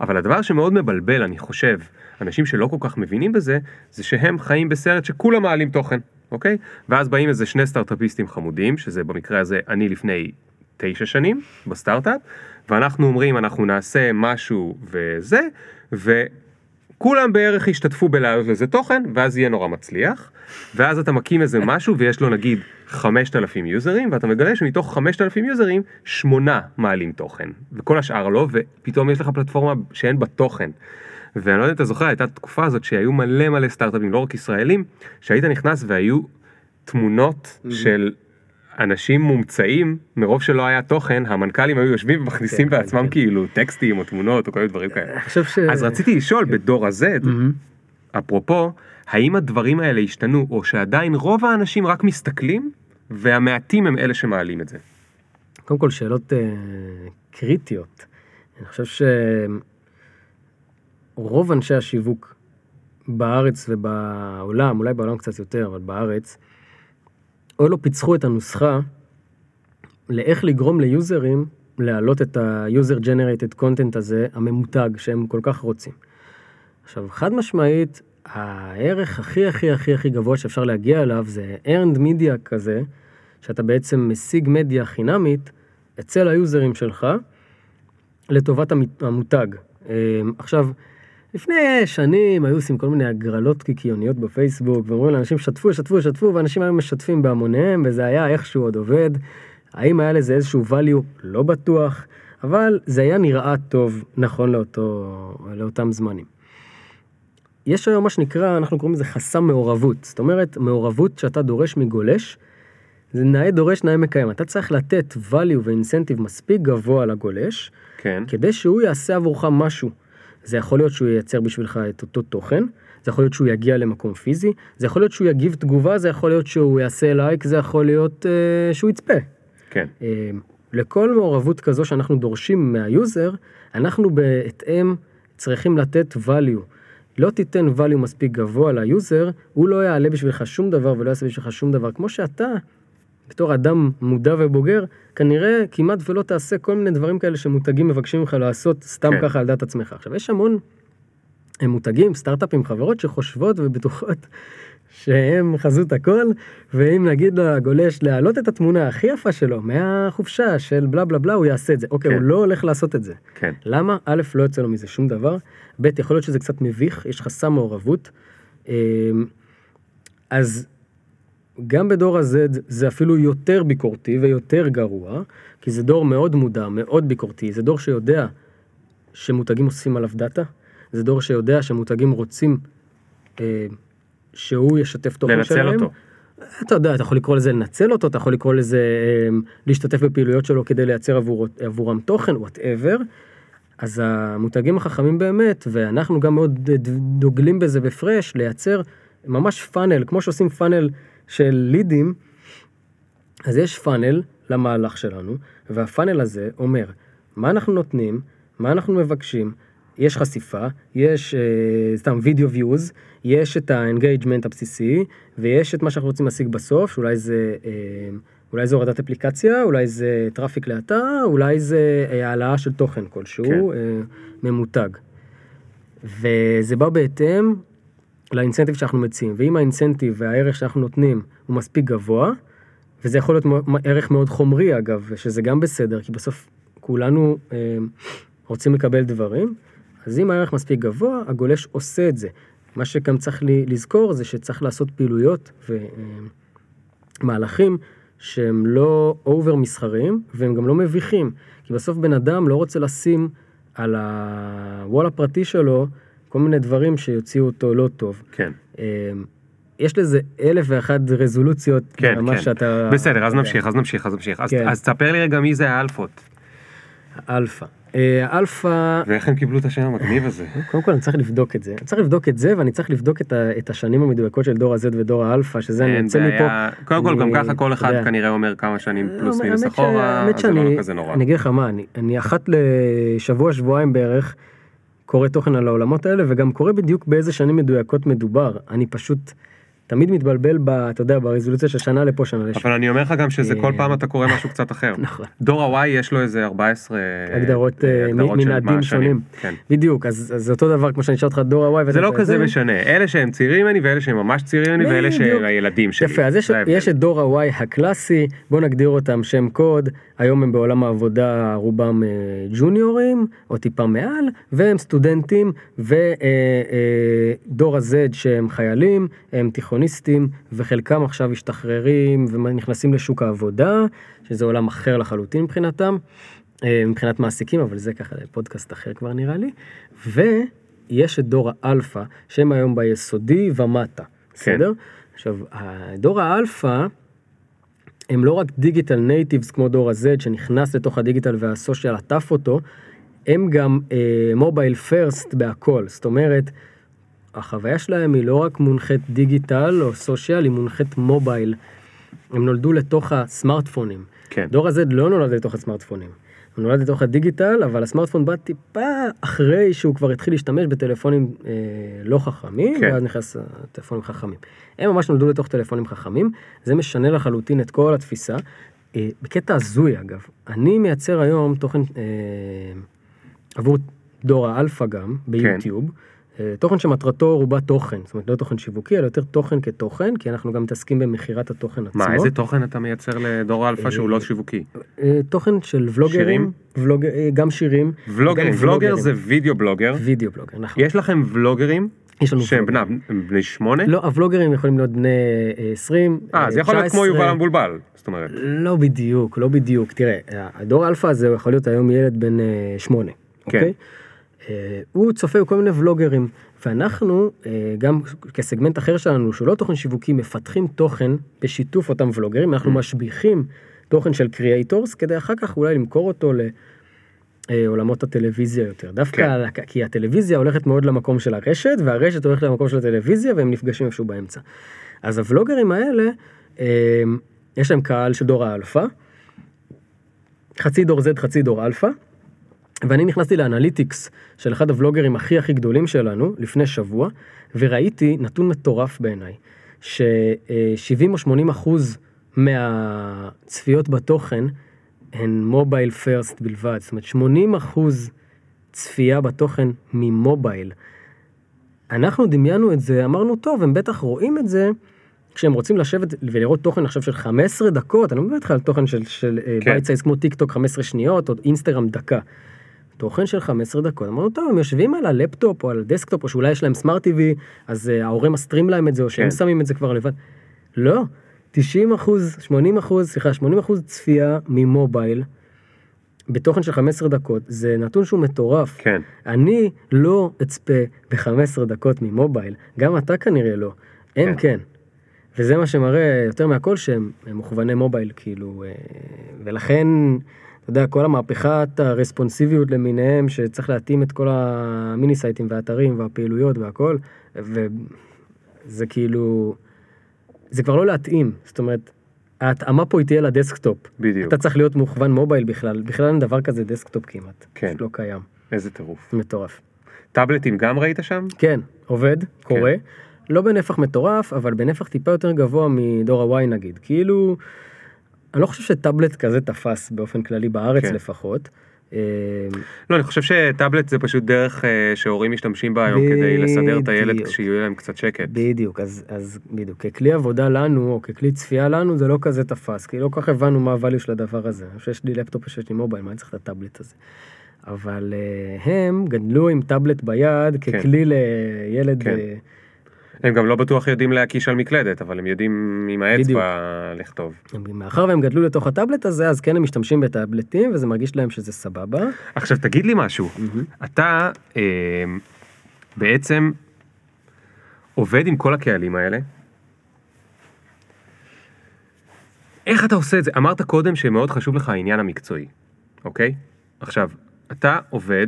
אבל הדבר שמאוד מבלבל, אני חושב, אנשים שלא כל כך מבינים בזה, זה שהם חיים בסרט שכולם מעלים תוכן, אוקיי? ואז באים איזה שני סטארט-אפיסטים חמודים, שזה במקרה הזה אני לפני תשע שנים בסטארט-אפ, ואנחנו אומרים אנחנו נעשה משהו וזה, וכולם בערך ישתתפו בלהעלות לזה תוכן, ואז יהיה נורא מצליח, ואז אתה מקים איזה משהו ויש לו נגיד 5,000 יוזרים, ואתה מגלה שמתוך 5,000 יוזרים, שמונה מעלים תוכן, וכל השאר לא, ופתאום יש לך פלטפורמה שאין בה תוכן. ואני לא יודע אם אתה זוכר, הייתה תקופה הזאת שהיו מלא מלא סטארט-אפים, לא רק ישראלים, שהיית נכנס והיו תמונות של אנשים מומצאים, מרוב שלא היה תוכן, המנכ"לים היו יושבים ומכניסים כן, בעצמם כן. כאילו טקסטים או תמונות או כל מיני דברים כאלה. ש... אז רציתי לשאול בדור ה-Z, מהמם. אפרופו, האם הדברים האלה השתנו, או שעדיין רוב האנשים רק מסתכלים, והמעטים הם אלה שמעלים את זה. קודם כל שאלות אה, קריטיות. אני חושב שרוב אנשי השיווק בארץ ובעולם, אולי בעולם קצת יותר, אבל בארץ, או לא פיצחו את הנוסחה לאיך לגרום ליוזרים להעלות את ה-user generated content הזה, הממותג, שהם כל כך רוצים. עכשיו, חד משמעית, הערך הכי הכי הכי הכי גבוה שאפשר להגיע אליו זה earned media כזה, שאתה בעצם משיג מדיה חינמית אצל היוזרים שלך לטובת המותג. אה, עכשיו, לפני שנים היו עושים כל מיני הגרלות קיקיוניות בפייסבוק, ואומרים לאנשים שתפו, שתפו, שתפו, ואנשים היו משתפים בהמוניהם, וזה היה איכשהו עוד עובד. האם היה לזה איזשהו value? לא בטוח, אבל זה היה נראה טוב נכון לאותו, לאותם זמנים. יש היום מה שנקרא, אנחנו קוראים לזה חסם מעורבות. זאת אומרת, מעורבות שאתה דורש מגולש, זה נאה דורש נאה מקיים. אתה צריך לתת value ו incentive מספיק גבוה לגולש, כן. כדי שהוא יעשה עבורך משהו. זה יכול להיות שהוא ייצר בשבילך את אותו תוכן, זה יכול להיות שהוא יגיע למקום פיזי, זה יכול להיות שהוא יגיב תגובה, זה יכול להיות שהוא יעשה like, זה יכול להיות אה, שהוא יצפה. כן. אה, לכל מעורבות כזו שאנחנו דורשים מה user, אנחנו בהתאם צריכים לתת value. לא תיתן value מספיק גבוה ל user, הוא לא יעלה בשבילך שום דבר ולא יעשה בשבילך שום דבר. כמו שאתה, בתור אדם מודע ובוגר, כנראה כמעט ולא תעשה כל מיני דברים כאלה שמותגים מבקשים ממך לעשות סתם כן. ככה על דעת עצמך. עכשיו, יש המון אה, מותגים, סטארט-אפים, חברות שחושבות ובטוחות שהם חזות הכל, ואם נגיד לגולש להעלות את התמונה הכי יפה שלו מהחופשה של בלה בלה בלה, הוא יעשה את זה. אוקיי, כן. הוא לא הולך לעשות את זה. כן. למה? א', לא יוצא לו מזה שום דבר, ב', יכול להיות שזה קצת מביך, יש חסם מעורבות. אמ, אז גם בדור ה-Z זה אפילו יותר ביקורתי ויותר גרוע, כי זה דור מאוד מודע, מאוד ביקורתי, זה דור שיודע שמותגים אוספים עליו data, זה דור שיודע שמותגים רוצים אה, שהוא ישתף תוכן לנצל שלהם. אותו. אתה יודע, אתה יכול לקרוא לזה לנצל אותו, אתה יכול לקרוא לזה אה, להשתתף בפעילויות שלו כדי לייצר עבור, עבורם תוכן, whatever. אז המותגים החכמים באמת, ואנחנו גם מאוד דוגלים בזה בפרש, לייצר ממש funnel, כמו שעושים funnel של leads, אז יש funnel למהלך שלנו, וה funnel הזה אומר מה אנחנו נותנים, מה אנחנו מבקשים, יש חשיפה, יש אה, סתם video views, יש את ה engagement הבסיסי, ויש את מה שאנחנו רוצים להשיג בסוף, שאולי זה, אה, אולי זה הורדת אפליקציה, אולי זה traffic לאתר, אולי זה אה, העלאה של תוכן כלשהו, כן. אה, ממותג. וזה בא בהתאם לאינסנטיב שאנחנו מציעים, ואם האינסנטיב והערך שאנחנו נותנים הוא מספיק גבוה, וזה יכול להיות ערך מאוד חומרי אגב, שזה גם בסדר, כי בסוף כולנו אה, רוצים לקבל דברים, אז אם הערך מספיק גבוה, הגולש עושה את זה. מה שגם צריך לי, לזכור זה שצריך לעשות פעילויות ומהלכים שהם לא אובר מסחריים והם גם לא מביכים, כי בסוף בן אדם לא רוצה לשים על ה wall הפרטי שלו כל מיני דברים שיוציאו אותו לא טוב. כן. אה, יש לזה אלף ואחת רזולוציות, כן, כן. שאתה... בסדר, אז נמשיך, אז נמשיך, אז נמשיך. כן. אז תספר לי רגע מי זה האלפות, אלפא. אה, אלפא, ואיך הם קיבלו את השם המגניב הזה. קודם כל אני צריך לבדוק את זה. אני צריך לבדוק את זה ואני צריך לבדוק את, ה, את השנים המדויקות של דור ה-Z ודור האלפא, שזה אני אין יוצא מפה. קודם כל, גם אני- ככה כל אחד. כנראה אומר כמה שנים פלוס לא, מינוס אחורה, אז זה לא כזה נורא. אני אגיד לך מה, אני, אני אחת לשבוע, שבועיים בערך, קורא תוכן על העולמות האלה, וגם קורא בדיוק באיזה שנים מדויקות מדובר. אני פשוט תמיד מתבלבל, ב, אתה יודע, ברזולוציה של שנה לפה, שנה לשם. אבל אני אומר לך גם שזה כל אה, פעם אתה קורא משהו קצת אחר. נכון. דור ה-Y יש לו איזה 14 הגדרות, אה, אה, הגדרות של מנעדים שונים. כן. בדיוק, אז זה אותו דבר כמו שאני אשאל אותך דור ה-Y. זה לא כזה משנה, אלה שהם צעירים ממני ואלה שהם ממש צעירים ממני ואלה. שהם הילדים שלי. יפה, אז יש, את דור ה-Y הקלאסי, בוא נגדיר אותם שם קוד, היום הם בעולם העבודה רובם אה, ג'וניורים, או טיפה מעל, והם סטודנטים, ודור ה-Z שהם חיילים, הם תיכוניסטים, וחלקם עכשיו משתחררים ונכנסים לשוק העבודה, שזה עולם אחר לחלוטין מבחינתם, אה, מבחינת מעסיקים, אבל זה ככה פודקאסט אחר כבר נראה לי, ויש את דור האלפא, שהם היום ביסודי ומטה, בסדר? עכשיו, דור האלפא, הם לא רק digital natives כמו דור ה-Z שנכנס לתוך הדיגיטל וה social עטף אותו, הם גם mobile first בהכל, זאת אומרת, החוויה שלהם היא לא רק מונחית דיגיטל או social, היא מונחית mobile. הם נולדו לתוך הסמארטפונים. כן. דור ה-Z לא נולד לתוך הסמארטפונים. הוא נולד לתוך הדיגיטל, אבל הסמארטפון בא טיפה אחרי שהוא כבר התחיל להשתמש בטלפונים אה, לא חכמים, כן. ואז נכנס הטלפונים חכמים. הם ממש נולדו לתוך טלפונים חכמים, זה משנה לחלוטין את כל התפיסה. אה, בקטע הזוי אגב, אני מייצר היום תוכן אה, עבור דור האלפא גם, ביוטיוב. אה, תוכן שמטרתו רובה תוכן, זאת אומרת לא תוכן שיווקי, אלא יותר תוכן כתוכן, כי אנחנו גם מתעסקים במכירת התוכן עצמו. מה, איזה תוכן אתה מייצר לדור האלפא שהוא לא שיווקי? אה, תוכן של vloggers, שירים? ולוג... אה, גם שירים, vloggers, גם vlogger זה video blogger. video blogger, נכון. יש לכם vloggers יש לנו שהם. בני- בני שמונה? לא, ה vloggers יכולים להיות בני אה, 20, אה, זה יכול להיות כמו 19. יובל המבולבל. זאת אומרת, לא בדיוק, לא בדיוק. תראה, הדור אלפא הזה יכול להיות היום ילד בן אה, שמונה, כן. אוקיי? אה, הוא צופה בכל מיני vloggers, ואנחנו, אה, גם כסגמנט אחר שלנו, שהוא לא תוכן שיווקי, מפתחים תוכן בשיתוף אותם vloggers, אנחנו משביחים תוכן של creators, כדי אחר כך אולי למכור אותו לעולמות הטלוויזיה יותר. דווקא כן. כי הטלוויזיה הולכת מאוד למקום של הרשת, והרשת הולכת למקום של הטלוויזיה, והם נפגשים איפשהו באמצע. אז ה vloggers האלה, אה, יש להם קהל של דור האלפא, חצי דור Z, חצי דור אלפא, ואני נכנסתי ל analytics של אחד ה vloggers הכי הכי גדולים שלנו, לפני שבוע, וראיתי נתון מטורף בעיניי, ש-70 או 80 אחוז מהצפיות בתוכן הן mobile first בלבד, זאת אומרת 80 אחוז צפייה בתוכן מ mobile. אנחנו דמיינו את זה, אמרנו טוב, הם בטח רואים את זה כשהם רוצים לשבת ולראות תוכן עכשיו של 15 דקות, אני לא מדבר איתך על תוכן של, של כן. כן. bite size כמו טיק טוק 15 שניות או אינסטגרם דקה. תוכן של 15 דקות, אמרנו טוב, הם יושבים על הלפטופ או על ה desktop או שאולי יש להם smart TV, אז אה, ההורה מסטרים להם את זה או שהם כן. שמים את זה כבר לבד. לא, 90 אחוז, 80 אחוז, סליחה, 80 אחוז צפייה מ mobile בתוכן של 15 דקות, זה נתון שהוא מטורף. כן. אני לא אצפה ב-15 דקות מ mobile, גם אתה כנראה לא, הם כן. כן. וזה מה שמראה יותר מהכל שהם הם מוכווני mobile, כאילו, אה, ולכן, אתה יודע, כל המהפכת הרספונסיביות למיניהם, שצריך להתאים את כל המיני sites ים והאתרים והפעילויות והכל, וזה כאילו, זה כבר לא להתאים, זאת אומרת, ההתאמה פה היא תהיה ל desktop. בדיוק. אתה צריך להיות מוכוון mobile בכלל, בכלל אין דבר כזה desktop כמעט. כן. לא קיים. איזה טירוף. מטורף. טאבלטים גם ראית שם? כן, עובד, קורה. לא בנפח מטורף, אבל בנפח טיפה יותר גבוה מדור ה-Y נגיד. כאילו, אני לא חושב שטאבלט כזה תפס באופן כללי בארץ כן. לפחות. אה, לא, אני חושב שטאבלט זה פשוט דרך אה, שהורים משתמשים בה היום כדי לסדר את הילד. שיהיה להם קצת שקט. בדיוק, אז, אז בדיוק, ככלי עבודה לנו, או ככלי צפייה לנו, זה לא כזה תפס, כי לא כל כך הבנו מה הvalue של הדבר הזה. אני חושב שיש לי לפטופ ושיש לי מובייל, מה אני צריך את הטאבלט הזה? אבל uh, הם גדלו עם טאבלט ביד כן. ככלי לילד, כן. אה, הם גם לא בטוח יודעים להקיש על מקלדת, אבל הם יודעים עם האצבע לכתוב. הם- מאחר והם גדלו לתוך הטאבלט הזה, אז כן הם משתמשים בטאבלטים, וזה מרגיש להם שזה סבבה. עכשיו תגיד לי משהו, אתה אה, בעצם עובד עם כל הקהלים האלה. איך אתה עושה את זה? אמרת קודם שמאוד חשוב לך העניין המקצועי, אוקיי? עכשיו, אתה עובד,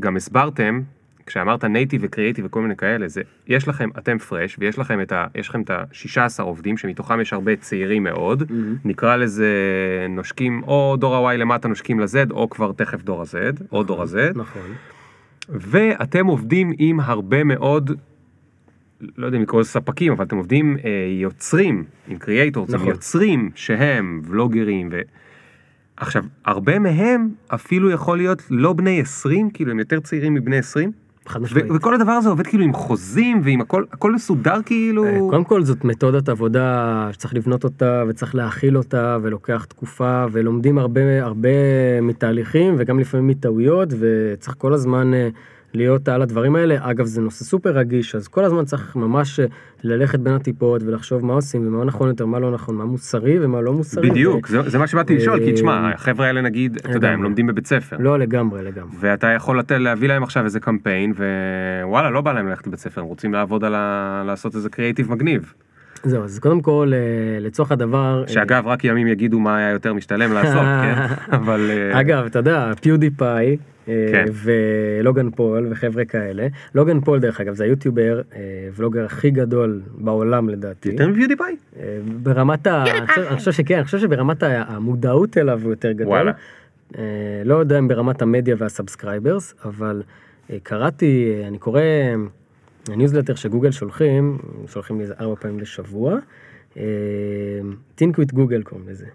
גם הסברתם, כשאמרת נייטיב וקריאיטיב וכל מיני כאלה, זה, יש לכם, אתם פרש, ויש לכם את ה... יש לכם את ה-16 עובדים, שמתוכם יש הרבה צעירים מאוד, נקרא לזה נושקים, או דור ה-Y למטה נושקים ל-Z, או כבר תכף דור ה-Z, או דור ה-Z, נכון. ואתם עובדים עם הרבה מאוד לא יודע אם לקרוא לזה ספקים, אבל אתם עובדים אה, יוצרים, עם קריאייטורס, עם נכון. יוצרים שהם ולוגרים ו... עכשיו, הרבה מהם אפילו יכול להיות לא בני 20, כאילו הם יותר צעירים מבני 20, חד ו- משמעית. וכל הדבר הזה עובד כאילו עם חוזים ועם הכל, הכל מסודר כאילו. אה, קודם כל זאת מתודת עבודה שצריך לבנות אותה וצריך להכיל אותה ולוקח תקופה ולומדים הרבה הרבה מתהליכים וגם לפעמים מטעויות וצריך כל הזמן אה, להיות על הדברים האלה. אגב זה נושא סופר רגיש אז כל הזמן צריך ממש אה, ללכת בין הטיפות ולחשוב מה עושים ומה נכון יותר מה לא נכון מה מוסרי ומה לא מוסרי. בדיוק, זה, זה מה שבאתי לשאול, כי תשמע, אה, החבר'ה האלה נגיד, אתה יודע, הם. לומדים בבית ספר. לא לגמרי לגמרי. ואתה יכול לתת, להביא להם עכשיו איזה קמפיין, ווואלה, לא בא להם ללכת לבית ספר, הם רוצים לעבוד על ה... לעשות איזה קריאיטיב מגניב. זהו אז קודם כל אה, לצורך הדבר. שאגב, רק ימים יגידו מה היה יותר משתלם לעשות, כן? אבל... אגב, אתה יודע, PewDiePie, כן. ולוגן פול וחבר'ה כאלה. לוגן פול, דרך אגב, זה היוטיובר, אה, vlogger הכי גדול בעולם לדעתי. יותר מ PewDiePie? אה, ברמת ה... אני חושב- אני חושב שכן, אני חושב שברמת המודעות אליו הוא יותר גדול. וואלה. אה, לא יודע אם ברמת המדיה וה subscribers, אבל אה, קראתי, אה, אני קורא ניוזלטר שגוגל שולחים, שולחים לי איזה ארבע פעמים בשבוע, אה, Think with Google קוראים לזה.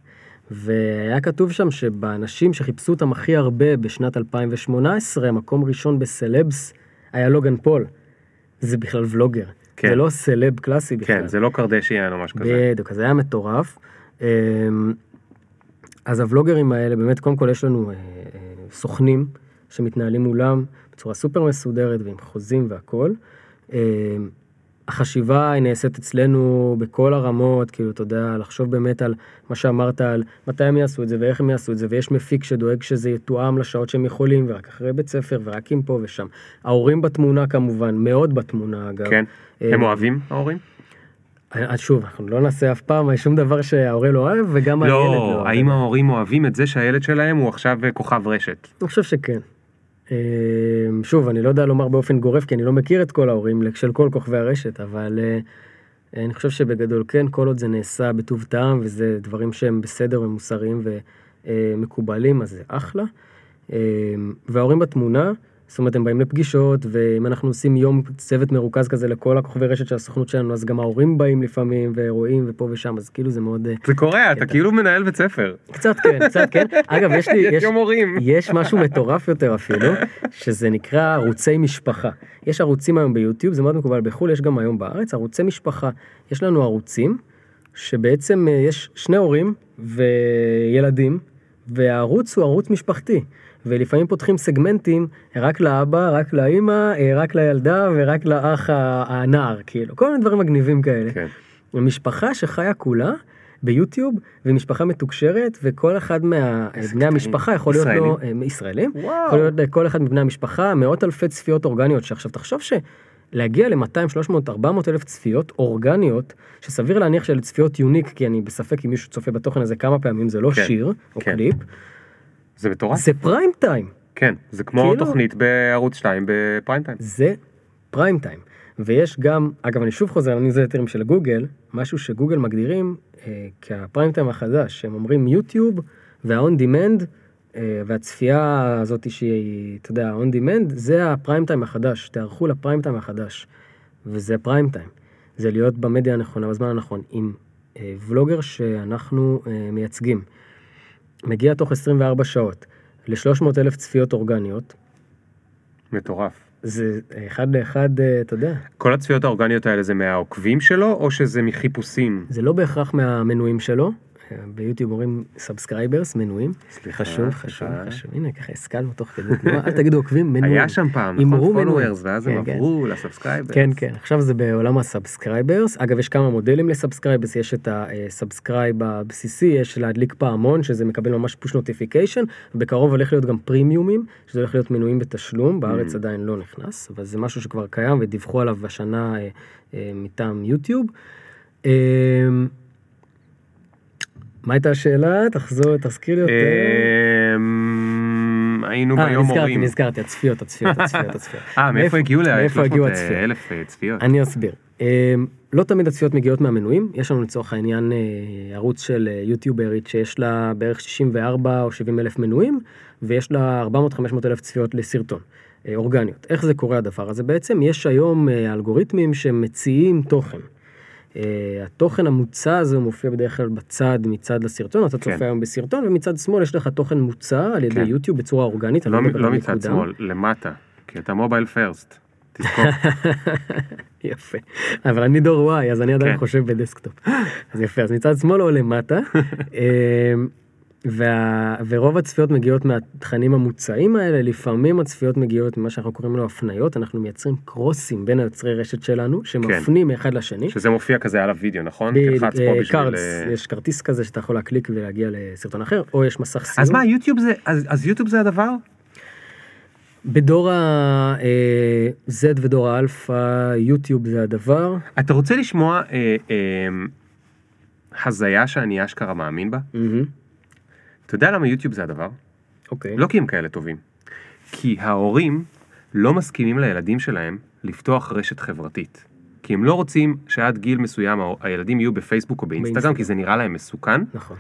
והיה כתוב שם שבאנשים שחיפשו אותם הכי הרבה בשנת 2018, מקום ראשון בסלבס היה לוגן פול. זה בכלל vlogger. כן. זה לא סלב קלאסי בכלל. כן, זה לא קרדשיאן או משהו כזה. בדיוק, אז זה היה מטורף. אמ, אז הוולוגרים האלה, באמת, קודם כל יש לנו אה, אה, סוכנים שמתנהלים מולם בצורה סופר מסודרת ועם חוזים והכול. החשיבה היא נעשית אצלנו בכל הרמות, כאילו, אתה יודע, לחשוב באמת על מה שאמרת, על מתי הם יעשו את זה ואיך הם יעשו את זה, ויש מפיק שדואג שזה יתואם לשעות שהם יכולים, ורק אחרי בית ספר, ורק עם פה ושם. ההורים בתמונה כמובן, מאוד בתמונה אגב. כן. אה, הם אוהבים, ההורים? אז שוב, אנחנו לא נעשה אף פעם שום דבר שההורה לא אוהב וגם הילד לא לא, אוהב. האם ההורים אוהבים את זה שהילד שלהם הוא עכשיו אה, כוכב רשת? אני חושב שכן. אה, שוב, אני לא יודע לומר באופן גורף, כי אני לא מכיר את כל ההורים של כל כוכבי הרשת, אבל אה, אני חושב שבגדול כן, כל עוד זה נעשה בטוב טעם, וזה דברים שהם בסדר ומוסריים ומקובלים, אז זה אחלה. אה, וההורים בתמונה, זאת אומרת, הם באים לפגישות, ואם אנחנו עושים יום צוות מרוכז כזה לכל הכוכבי רשת של הסוכנות שלנו, אז גם ההורים באים לפעמים, ורואים ופה ושם, אז כאילו זה מאוד... אה, זה קורה, אתה. כאילו מנהל בית ספר. קצת כן, קצת כן. אגב, יש לי... יש יום הורים. יש משהו מטורף יותר אפילו, שזה נקרא ערוצי משפחה. יש ערוצים היום ביוטיוב, זה מאוד מקובל בחו"ל, יש גם היום בארץ, ערוצי משפחה. יש לנו ערוצים, שבעצם אה, יש שני הורים וילדים, והערוץ הוא ערוץ משפחתי. ולפעמים פותחים סגמנטים רק לאבא, רק לאימא, אה, רק לילדה ורק לאח הנער, כאילו, כל מיני דברים מגניבים כאלה. כן. משפחה שחיה כולה ביוטיוב, ומשפחה מתוקשרת, וכל אחד מבני המשפחה יכול להיות לו, אה, ישראלים, וואו. יכול להיות לכל אחד מבני המשפחה מאות אלפי צפיות אורגניות, שעכשיו תחשוב שלהגיע ל-200, 300, 400 אלף צפיות אורגניות, שסביר להניח שאלה צפיות יוניק, כי אני בספק אם מישהו צופה בתוכן הזה כמה פעמים, זה לא כן, שיר או כן. קליפ, זה מטורף. זה פריים טיים. כן, זה כמו כאילו- תוכנית בערוץ 2 בפריים טיים. זה פריים טיים. ויש גם, אגב אני שוב חוזר לניוזלטרים של גוגל, משהו שגוגל מגדירים אה, כהפריים טיים החדש, הם אומרים יוטיוב וה-on demand אה, והצפייה הזאת שהיא, אתה יודע, on demand, זה הפריים טיים החדש, תיערכו לפריים טיים החדש. וזה פריים טיים, זה להיות במדיה הנכונה, בזמן הנכון, עם אה, ולוגר שאנחנו אה, מייצגים. מגיע תוך 24 שעות ל-300 אלף צפיות אורגניות, מטורף. זה אחד לאחד, אה, אתה יודע, כל הצפיות האורגניות האלה זה מהעוקבים שלו, או שזה מחיפושים? זה לא בהכרח מהמנויים שלו, אה, ביוטיוב אומרים subscribers, מנויים, סליחה, חשוב. חשוב, חשוב, הנה ככה השכלנו תוך כדי תנועה, אל תגידו עוקבים, מנויים. היה שם פעם, נכון? followers, ואז הם כן, כן. עברו ל subscriber. כן, כן, עכשיו זה בעולם ה subscribers, אגב יש כמה מודלים ל subscribers, יש את ה subscribe הבסיסי, יש להדליק פעמון, שזה מקבל ממש push notification, ובקרוב הולך להיות גם פרימיומים, שזה הולך להיות מנויים בתשלום, בארץ Mm. עדיין לא נכנס, אבל זה משהו שכבר קיים ודיווחו עליו השנה אה, אה, מטעם יוטיוב. אה, מה הייתה השאלה? תחזור, תזכיר לי אותה. אמ, היינו אה, ביום נזכרתי, הורים. נזכרתי, הצפיות, הצפיות, הצפיות, הצפיות. אה, מאיפה הגיעו מאיפה הגיעו ל-300 הצפיות? אלף אה, צפיות? אני אסביר. אמ, לא תמיד הצפיות מגיעות מהמנויים, יש לנו לצורך העניין אה, ערוץ של אה, יוטיוברית שיש לה בערך 64 או 70 אלף מנויים, ויש לה 400-500 אלף צפיות לסרטון. אה, אורגניות. איך זה קורה הדבר הזה? בעצם יש היום אה, אלגוריתמים שמציעים תוכן. אה, התוכן המוצע הזה מופיע בדרך כלל בצד מצד לסרטון, אתה כן. צופה היום בסרטון ומצד שמאל יש לך תוכן מוצע על ידי כן. יוטיוב בצורה אורגנית, לא, לא על מצד. שמאל, למטה, כי אתה mobile first. תזכור. יפה, אבל אני דור Y אז אני עדיין כן. חושב בדסקטופ. אז יפה, אז מצד שמאל או למטה. וה... ורוב הצפיות מגיעות מהתכנים המוצעים האלה, לפעמים הצפיות מגיעות ממה שאנחנו קוראים לו הפניות, אנחנו מייצרים קרוסים בין היוצרי רשת שלנו, שמפנים מאחד לשני. שזה מופיע כזה על הוידאו, נכון? בדיוק, אה, בשביל... cards, אה, יש כרטיס כזה שאתה יכול להקליק ולהגיע לסרטון אחר, או יש מסך סיום. אז מה, יוטיוב זה, אז, אז יוטיוב זה הדבר? בדור ה-Z ודור האלפא, יוטיוב זה הדבר. אתה רוצה לשמוע אה, אה, הזיה שאני אשכרה מאמין בה? מהמם. אתה יודע למה יוטיוב זה הדבר? אוקיי. לא כי הם כאלה טובים. כי ההורים לא מסכימים לילדים שלהם לפתוח רשת חברתית. כי הם לא רוצים שעד גיל מסוים הילדים יהיו בפייסבוק או באינסטגרם, באינסטגרם. כי זה נראה להם מסוכן, נכון.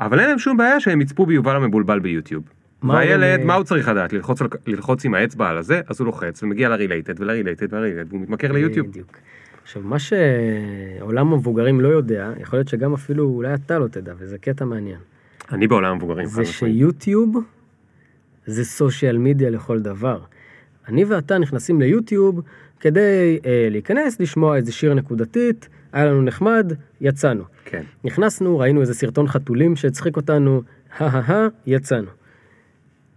אבל אין להם שום בעיה שהם יצפו ביובל המבולבל ביוטיוב. והילד, הם- מה הוא צריך לדעת? ללחוץ, ללחוץ עם האצבע על הזה, אז הוא לוחץ ומגיע ל related ול related ול related, והוא מתמכר ליוטיוב. בדיוק. עכשיו, מה שעולם המבוגרים לא יודע, יכול להיות שגם אפילו אולי אתה לא תדע, וזה קטע מעניין. אני בעולם המבוגרים, זה. שיוטיוב זה סושיאל מדיה לכל דבר. אני ואתה נכנסים ליוטיוב כדי אה, להיכנס, לשמוע איזה שיר נקודתית, היה לנו נחמד, יצאנו. כן. נכנסנו, ראינו איזה סרטון חתולים שהצחיק אותנו, הא-הא-הא, יצאנו.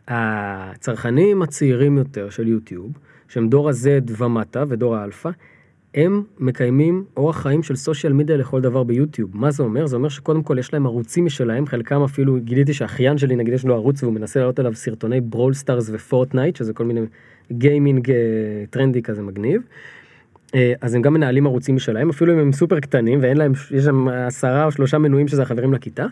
הצרכנים הצעירים יותר של יוטיוב, שהם דור ה-Z ומטה ודור האלפא, הם מקיימים אורח חיים של social media לכל דבר ביוטיוב. מה זה אומר? זה אומר שקודם כל יש להם ערוצים משלהם, חלקם אפילו, גיליתי שאחיין שלי נגיד יש לו ערוץ והוא מנסה לעלות עליו סרטוני ברול סטארס ופורטנייט, שזה כל מיני gaming אה, טרנדי כזה מגניב. אה, אז הם גם מנהלים ערוצים משלהם, אפילו אם הם סופר קטנים ואין להם, יש שם עשרה או שלושה מנויים שזה החברים לכיתה,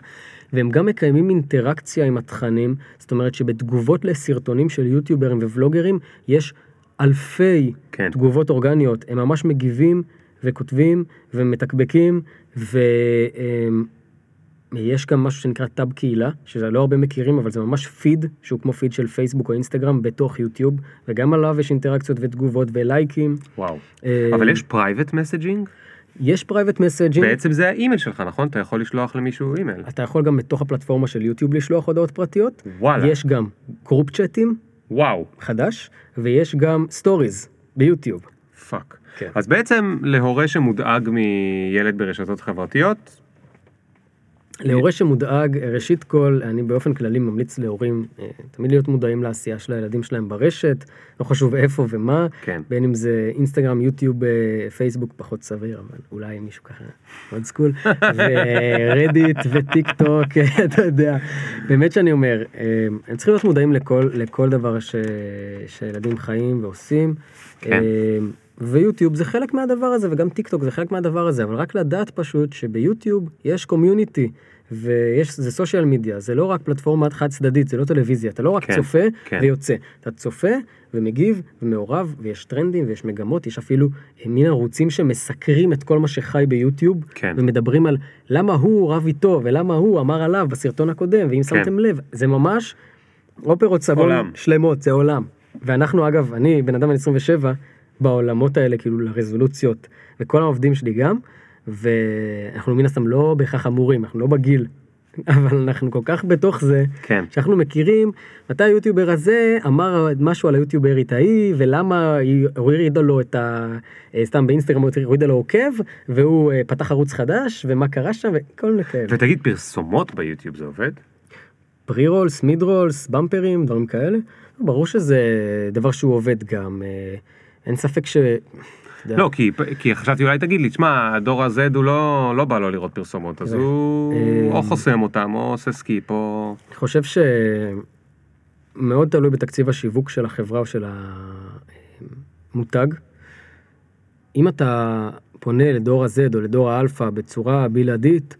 והם גם מקיימים אינטראקציה עם התכנים, זאת אומרת שבתגובות לסרטונים של יוטיוברים וולוגרים יש אלפי כן. תגובות אורגניות, הם ממש מגיבים וכותבים ומתפדבקים, ויש גם משהו שנקרא טאב קהילה, שזה לא הרבה מכירים, אבל זה ממש פיד, שהוא כמו פיד של פייסבוק או אינסטגרם בתוך יוטיוב, וגם עליו יש אינטראקציות ותגובות ולייקים. וואו. אה, אבל יש private messaging? יש private messaging, בעצם זה האימייל שלך, נכון? אתה יכול לשלוח למישהו אימייל. אתה יכול גם בתוך הפלטפורמה של יוטיוב לשלוח הודעות פרטיות. וואלה. יש גם group צ'אטים וואו. חדש, ויש גם stories ביוטיוב. fuck. כן. אז בעצם להורה שמודאג מילד ברשתות חברתיות, להורה שמודאג, ראשית כל, אני באופן כללי ממליץ להורים אה, תמיד להיות מודעים לעשייה של הילדים שלהם ברשת, לא חשוב איפה ומה, כן. בין אם זה אינסטגרם, יוטיוב, אה, פייסבוק פחות סביר, אבל אולי מישהו ככה old school, ורדיט וטיק טוק, אה, אתה יודע, באמת שאני אומר, הם צריכים להיות מודעים לכל, לכל דבר ש, שילדים חיים ועושים. כן. ויוטיוב זה חלק מהדבר הזה וגם טיק טוק זה חלק מהדבר הזה אבל רק לדעת פשוט שביוטיוב יש community ויש זה social media זה לא רק פלטפורמה חד צדדית זה לא טלוויזיה אתה לא רק כן, צופה כן. ויוצא אתה צופה ומגיב ומעורב ויש טרנדים ויש מגמות יש אפילו אה, מין ערוצים שמסקרים את כל מה שחי ביוטיוב כן. ומדברים על למה הוא רב איתו ולמה הוא אמר עליו בסרטון הקודם ואם כן. שמתם לב זה ממש אופרות סבון עולם. שלמות זה עולם ואנחנו אגב אני בן אדם בן 27 בעולמות האלה כאילו לרזולוציות וכל העובדים שלי גם ואנחנו מן הסתם לא בהכרח אמורים אנחנו לא בגיל אבל אנחנו כל כך בתוך זה כן. שאנחנו מכירים מתי היוטיובר הזה אמר משהו על היוטיוברית ההיא ולמה היא הורידה לו את ה... אה, סתם באינסטגרם הורידה לו עוקב והוא אה, פתח ערוץ חדש ומה קרה שם וכל מיני כאלה. ותגיד, פרסומות ביוטיוב זה עובד? pre-rolls, mid-rolls, במפרים, דברים כאלה. ברור שזה דבר שהוא עובד גם. אה, אין ספק ש... יודע, לא, כי, כי חשבתי אולי תגיד לי, תשמע, הדור הזה הוא לא, לא בא לו לראות פרסומות, אז תראה, הוא אה, או חוסם אותם, או עושה skip, או... אני חושב שמאוד תלוי בתקציב השיווק של החברה או של המותג. אם אתה פונה לדור ה-Z או לדור האלפא בצורה בלעדית,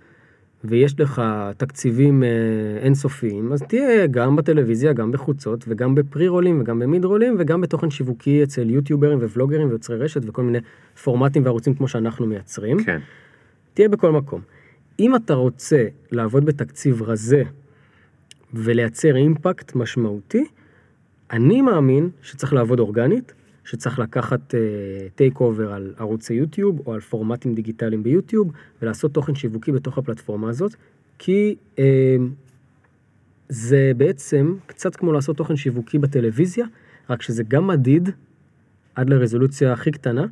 ויש לך תקציבים אה, אינסופיים, אז תהיה גם בטלוויזיה, גם בחוצות, וגם בפרי רולים, וגם במיד רולים, וגם בתוכן שיווקי אצל יוטיוברים ובלוגרים ויוצרי רשת וכל מיני פורמטים וערוצים כמו שאנחנו מייצרים. כן. תהיה בכל מקום. אם אתה רוצה לעבוד בתקציב רזה ולייצר אימפקט משמעותי, אני מאמין שצריך לעבוד אורגנית, שצריך לקחת take אה, over על ערוץ היוטיוב או על פורמטים דיגיטליים ביוטיוב ולעשות תוכן שיווקי בתוך הפלטפורמה הזאת, כי אה, זה בעצם קצת כמו לעשות תוכן שיווקי בטלוויזיה, רק שזה גם מדיד עד לרזולוציה הכי קטנה,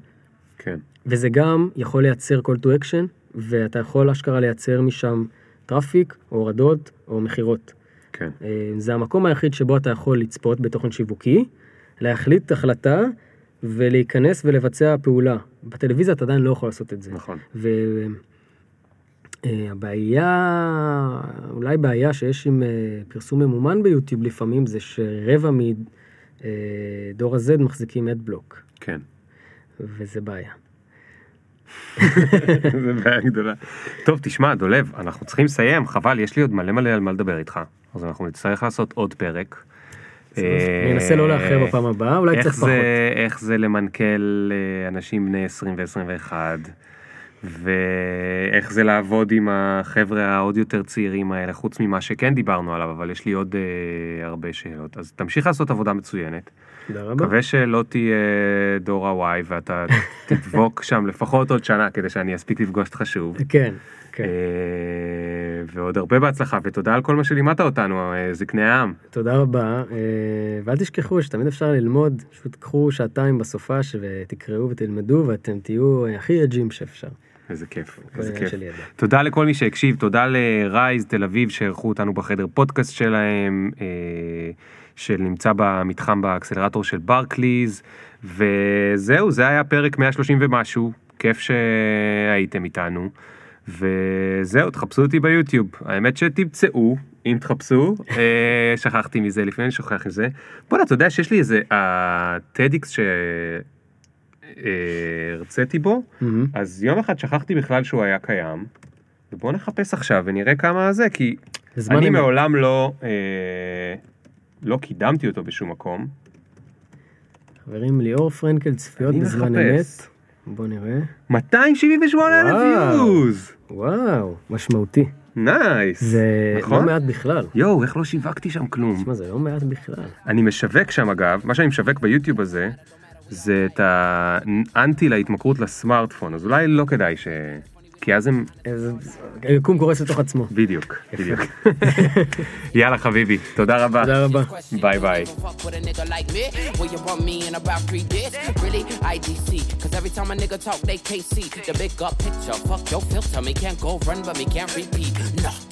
כן. וזה גם יכול לייצר call to action, ואתה יכול אשכרה לייצר משם traffic, או הורדות, או מכירות. כן. אה, זה המקום היחיד שבו אתה יכול לצפות בתוכן שיווקי, להחליט החלטה ולהיכנס ולבצע פעולה. בטלוויזיה אתה עדיין לא יכול לעשות את זה. נכון. והבעיה, אולי בעיה שיש עם אה, פרסום ממומן ביוטיוב לפעמים, זה שרבע מדור ה-Z מחזיקים אדבלוק, כן. וזה בעיה. זה בעיה גדולה. טוב, תשמע, דולב, אנחנו צריכים לסיים, חבל, יש לי עוד מלא מלא על מה לדבר איתך. אז אנחנו נצטרך לעשות עוד פרק. אני אנסה לא לאחר בפעם הבאה, אולי קצת פחות. איך זה למנכ"ל אה, אנשים בני 20 ו-21, ואיך זה לעבוד עם החבר'ה העוד יותר צעירים האלה, חוץ ממה שכן דיברנו עליו, אבל יש לי עוד אה, הרבה שאלות. אז תמשיך לעשות עבודה מצוינת. תודה רבה. מקווה שלא תהיה דור ה-Y ואתה תדבוק שם לפחות עוד שנה כדי שאני אספיק לפגוש אותך שוב. כן, כן. אה, ועוד הרבה בהצלחה ותודה על כל מה שלימדת אותנו, אה, זקני העם. תודה רבה, אה, ואל תשכחו שתמיד אפשר ללמוד, פשוט קחו שעתיים בסופש ותקראו ותלמדו ואתם תהיו הכי edgy ים שאפשר. איזה כיף, איזה כיף. תודה לכל מי שהקשיב, תודה ל Rise תל אביב שאירחו אותנו בחדר פודקאסט שלהם, אה, שנמצא במתחם באקסלרטור של Barclays, וזהו, זה היה פרק 130 ומשהו, כיף שהייתם איתנו, וזהו, תחפשו אותי ביוטיוב, האמת שתמצאו. אם תחפשו, אה, שכחתי מזה, לפני אני שוכח מזה. בוא'נה, אתה יודע שיש לי איזה, הטדיקס שהרציתי בו, מהמם. אז יום אחד שכחתי בכלל שהוא היה קיים, ובואו נחפש עכשיו ונראה כמה זה, כי אני אמת. מעולם לא, אה, לא קידמתי אותו בשום מקום. חברים, ליאור פרנקל, צפיות בזמן מחפש. אמת. בוא נראה. 278 אלף. Views! וואו, משמעותי. nice. זה נכון? לא מעט בכלל. יואו, איך לא שיווקתי שם כלום. תשמע, זה לא מעט בכלל. אני משווק שם אגב, מה שאני משווק ביוטיוב הזה, זה את האנטי להתמכרות לסמארטפון, אז אולי לא כדאי ש... כי אז הם... היקום קורס לתוך עצמו. בדיוק, בדיוק. יאללה חביבי, תודה רבה. תודה רבה. ביי ביי. They can't see the big up picture. Fuck your filter, me can't go run, but me can't repeat. Nah.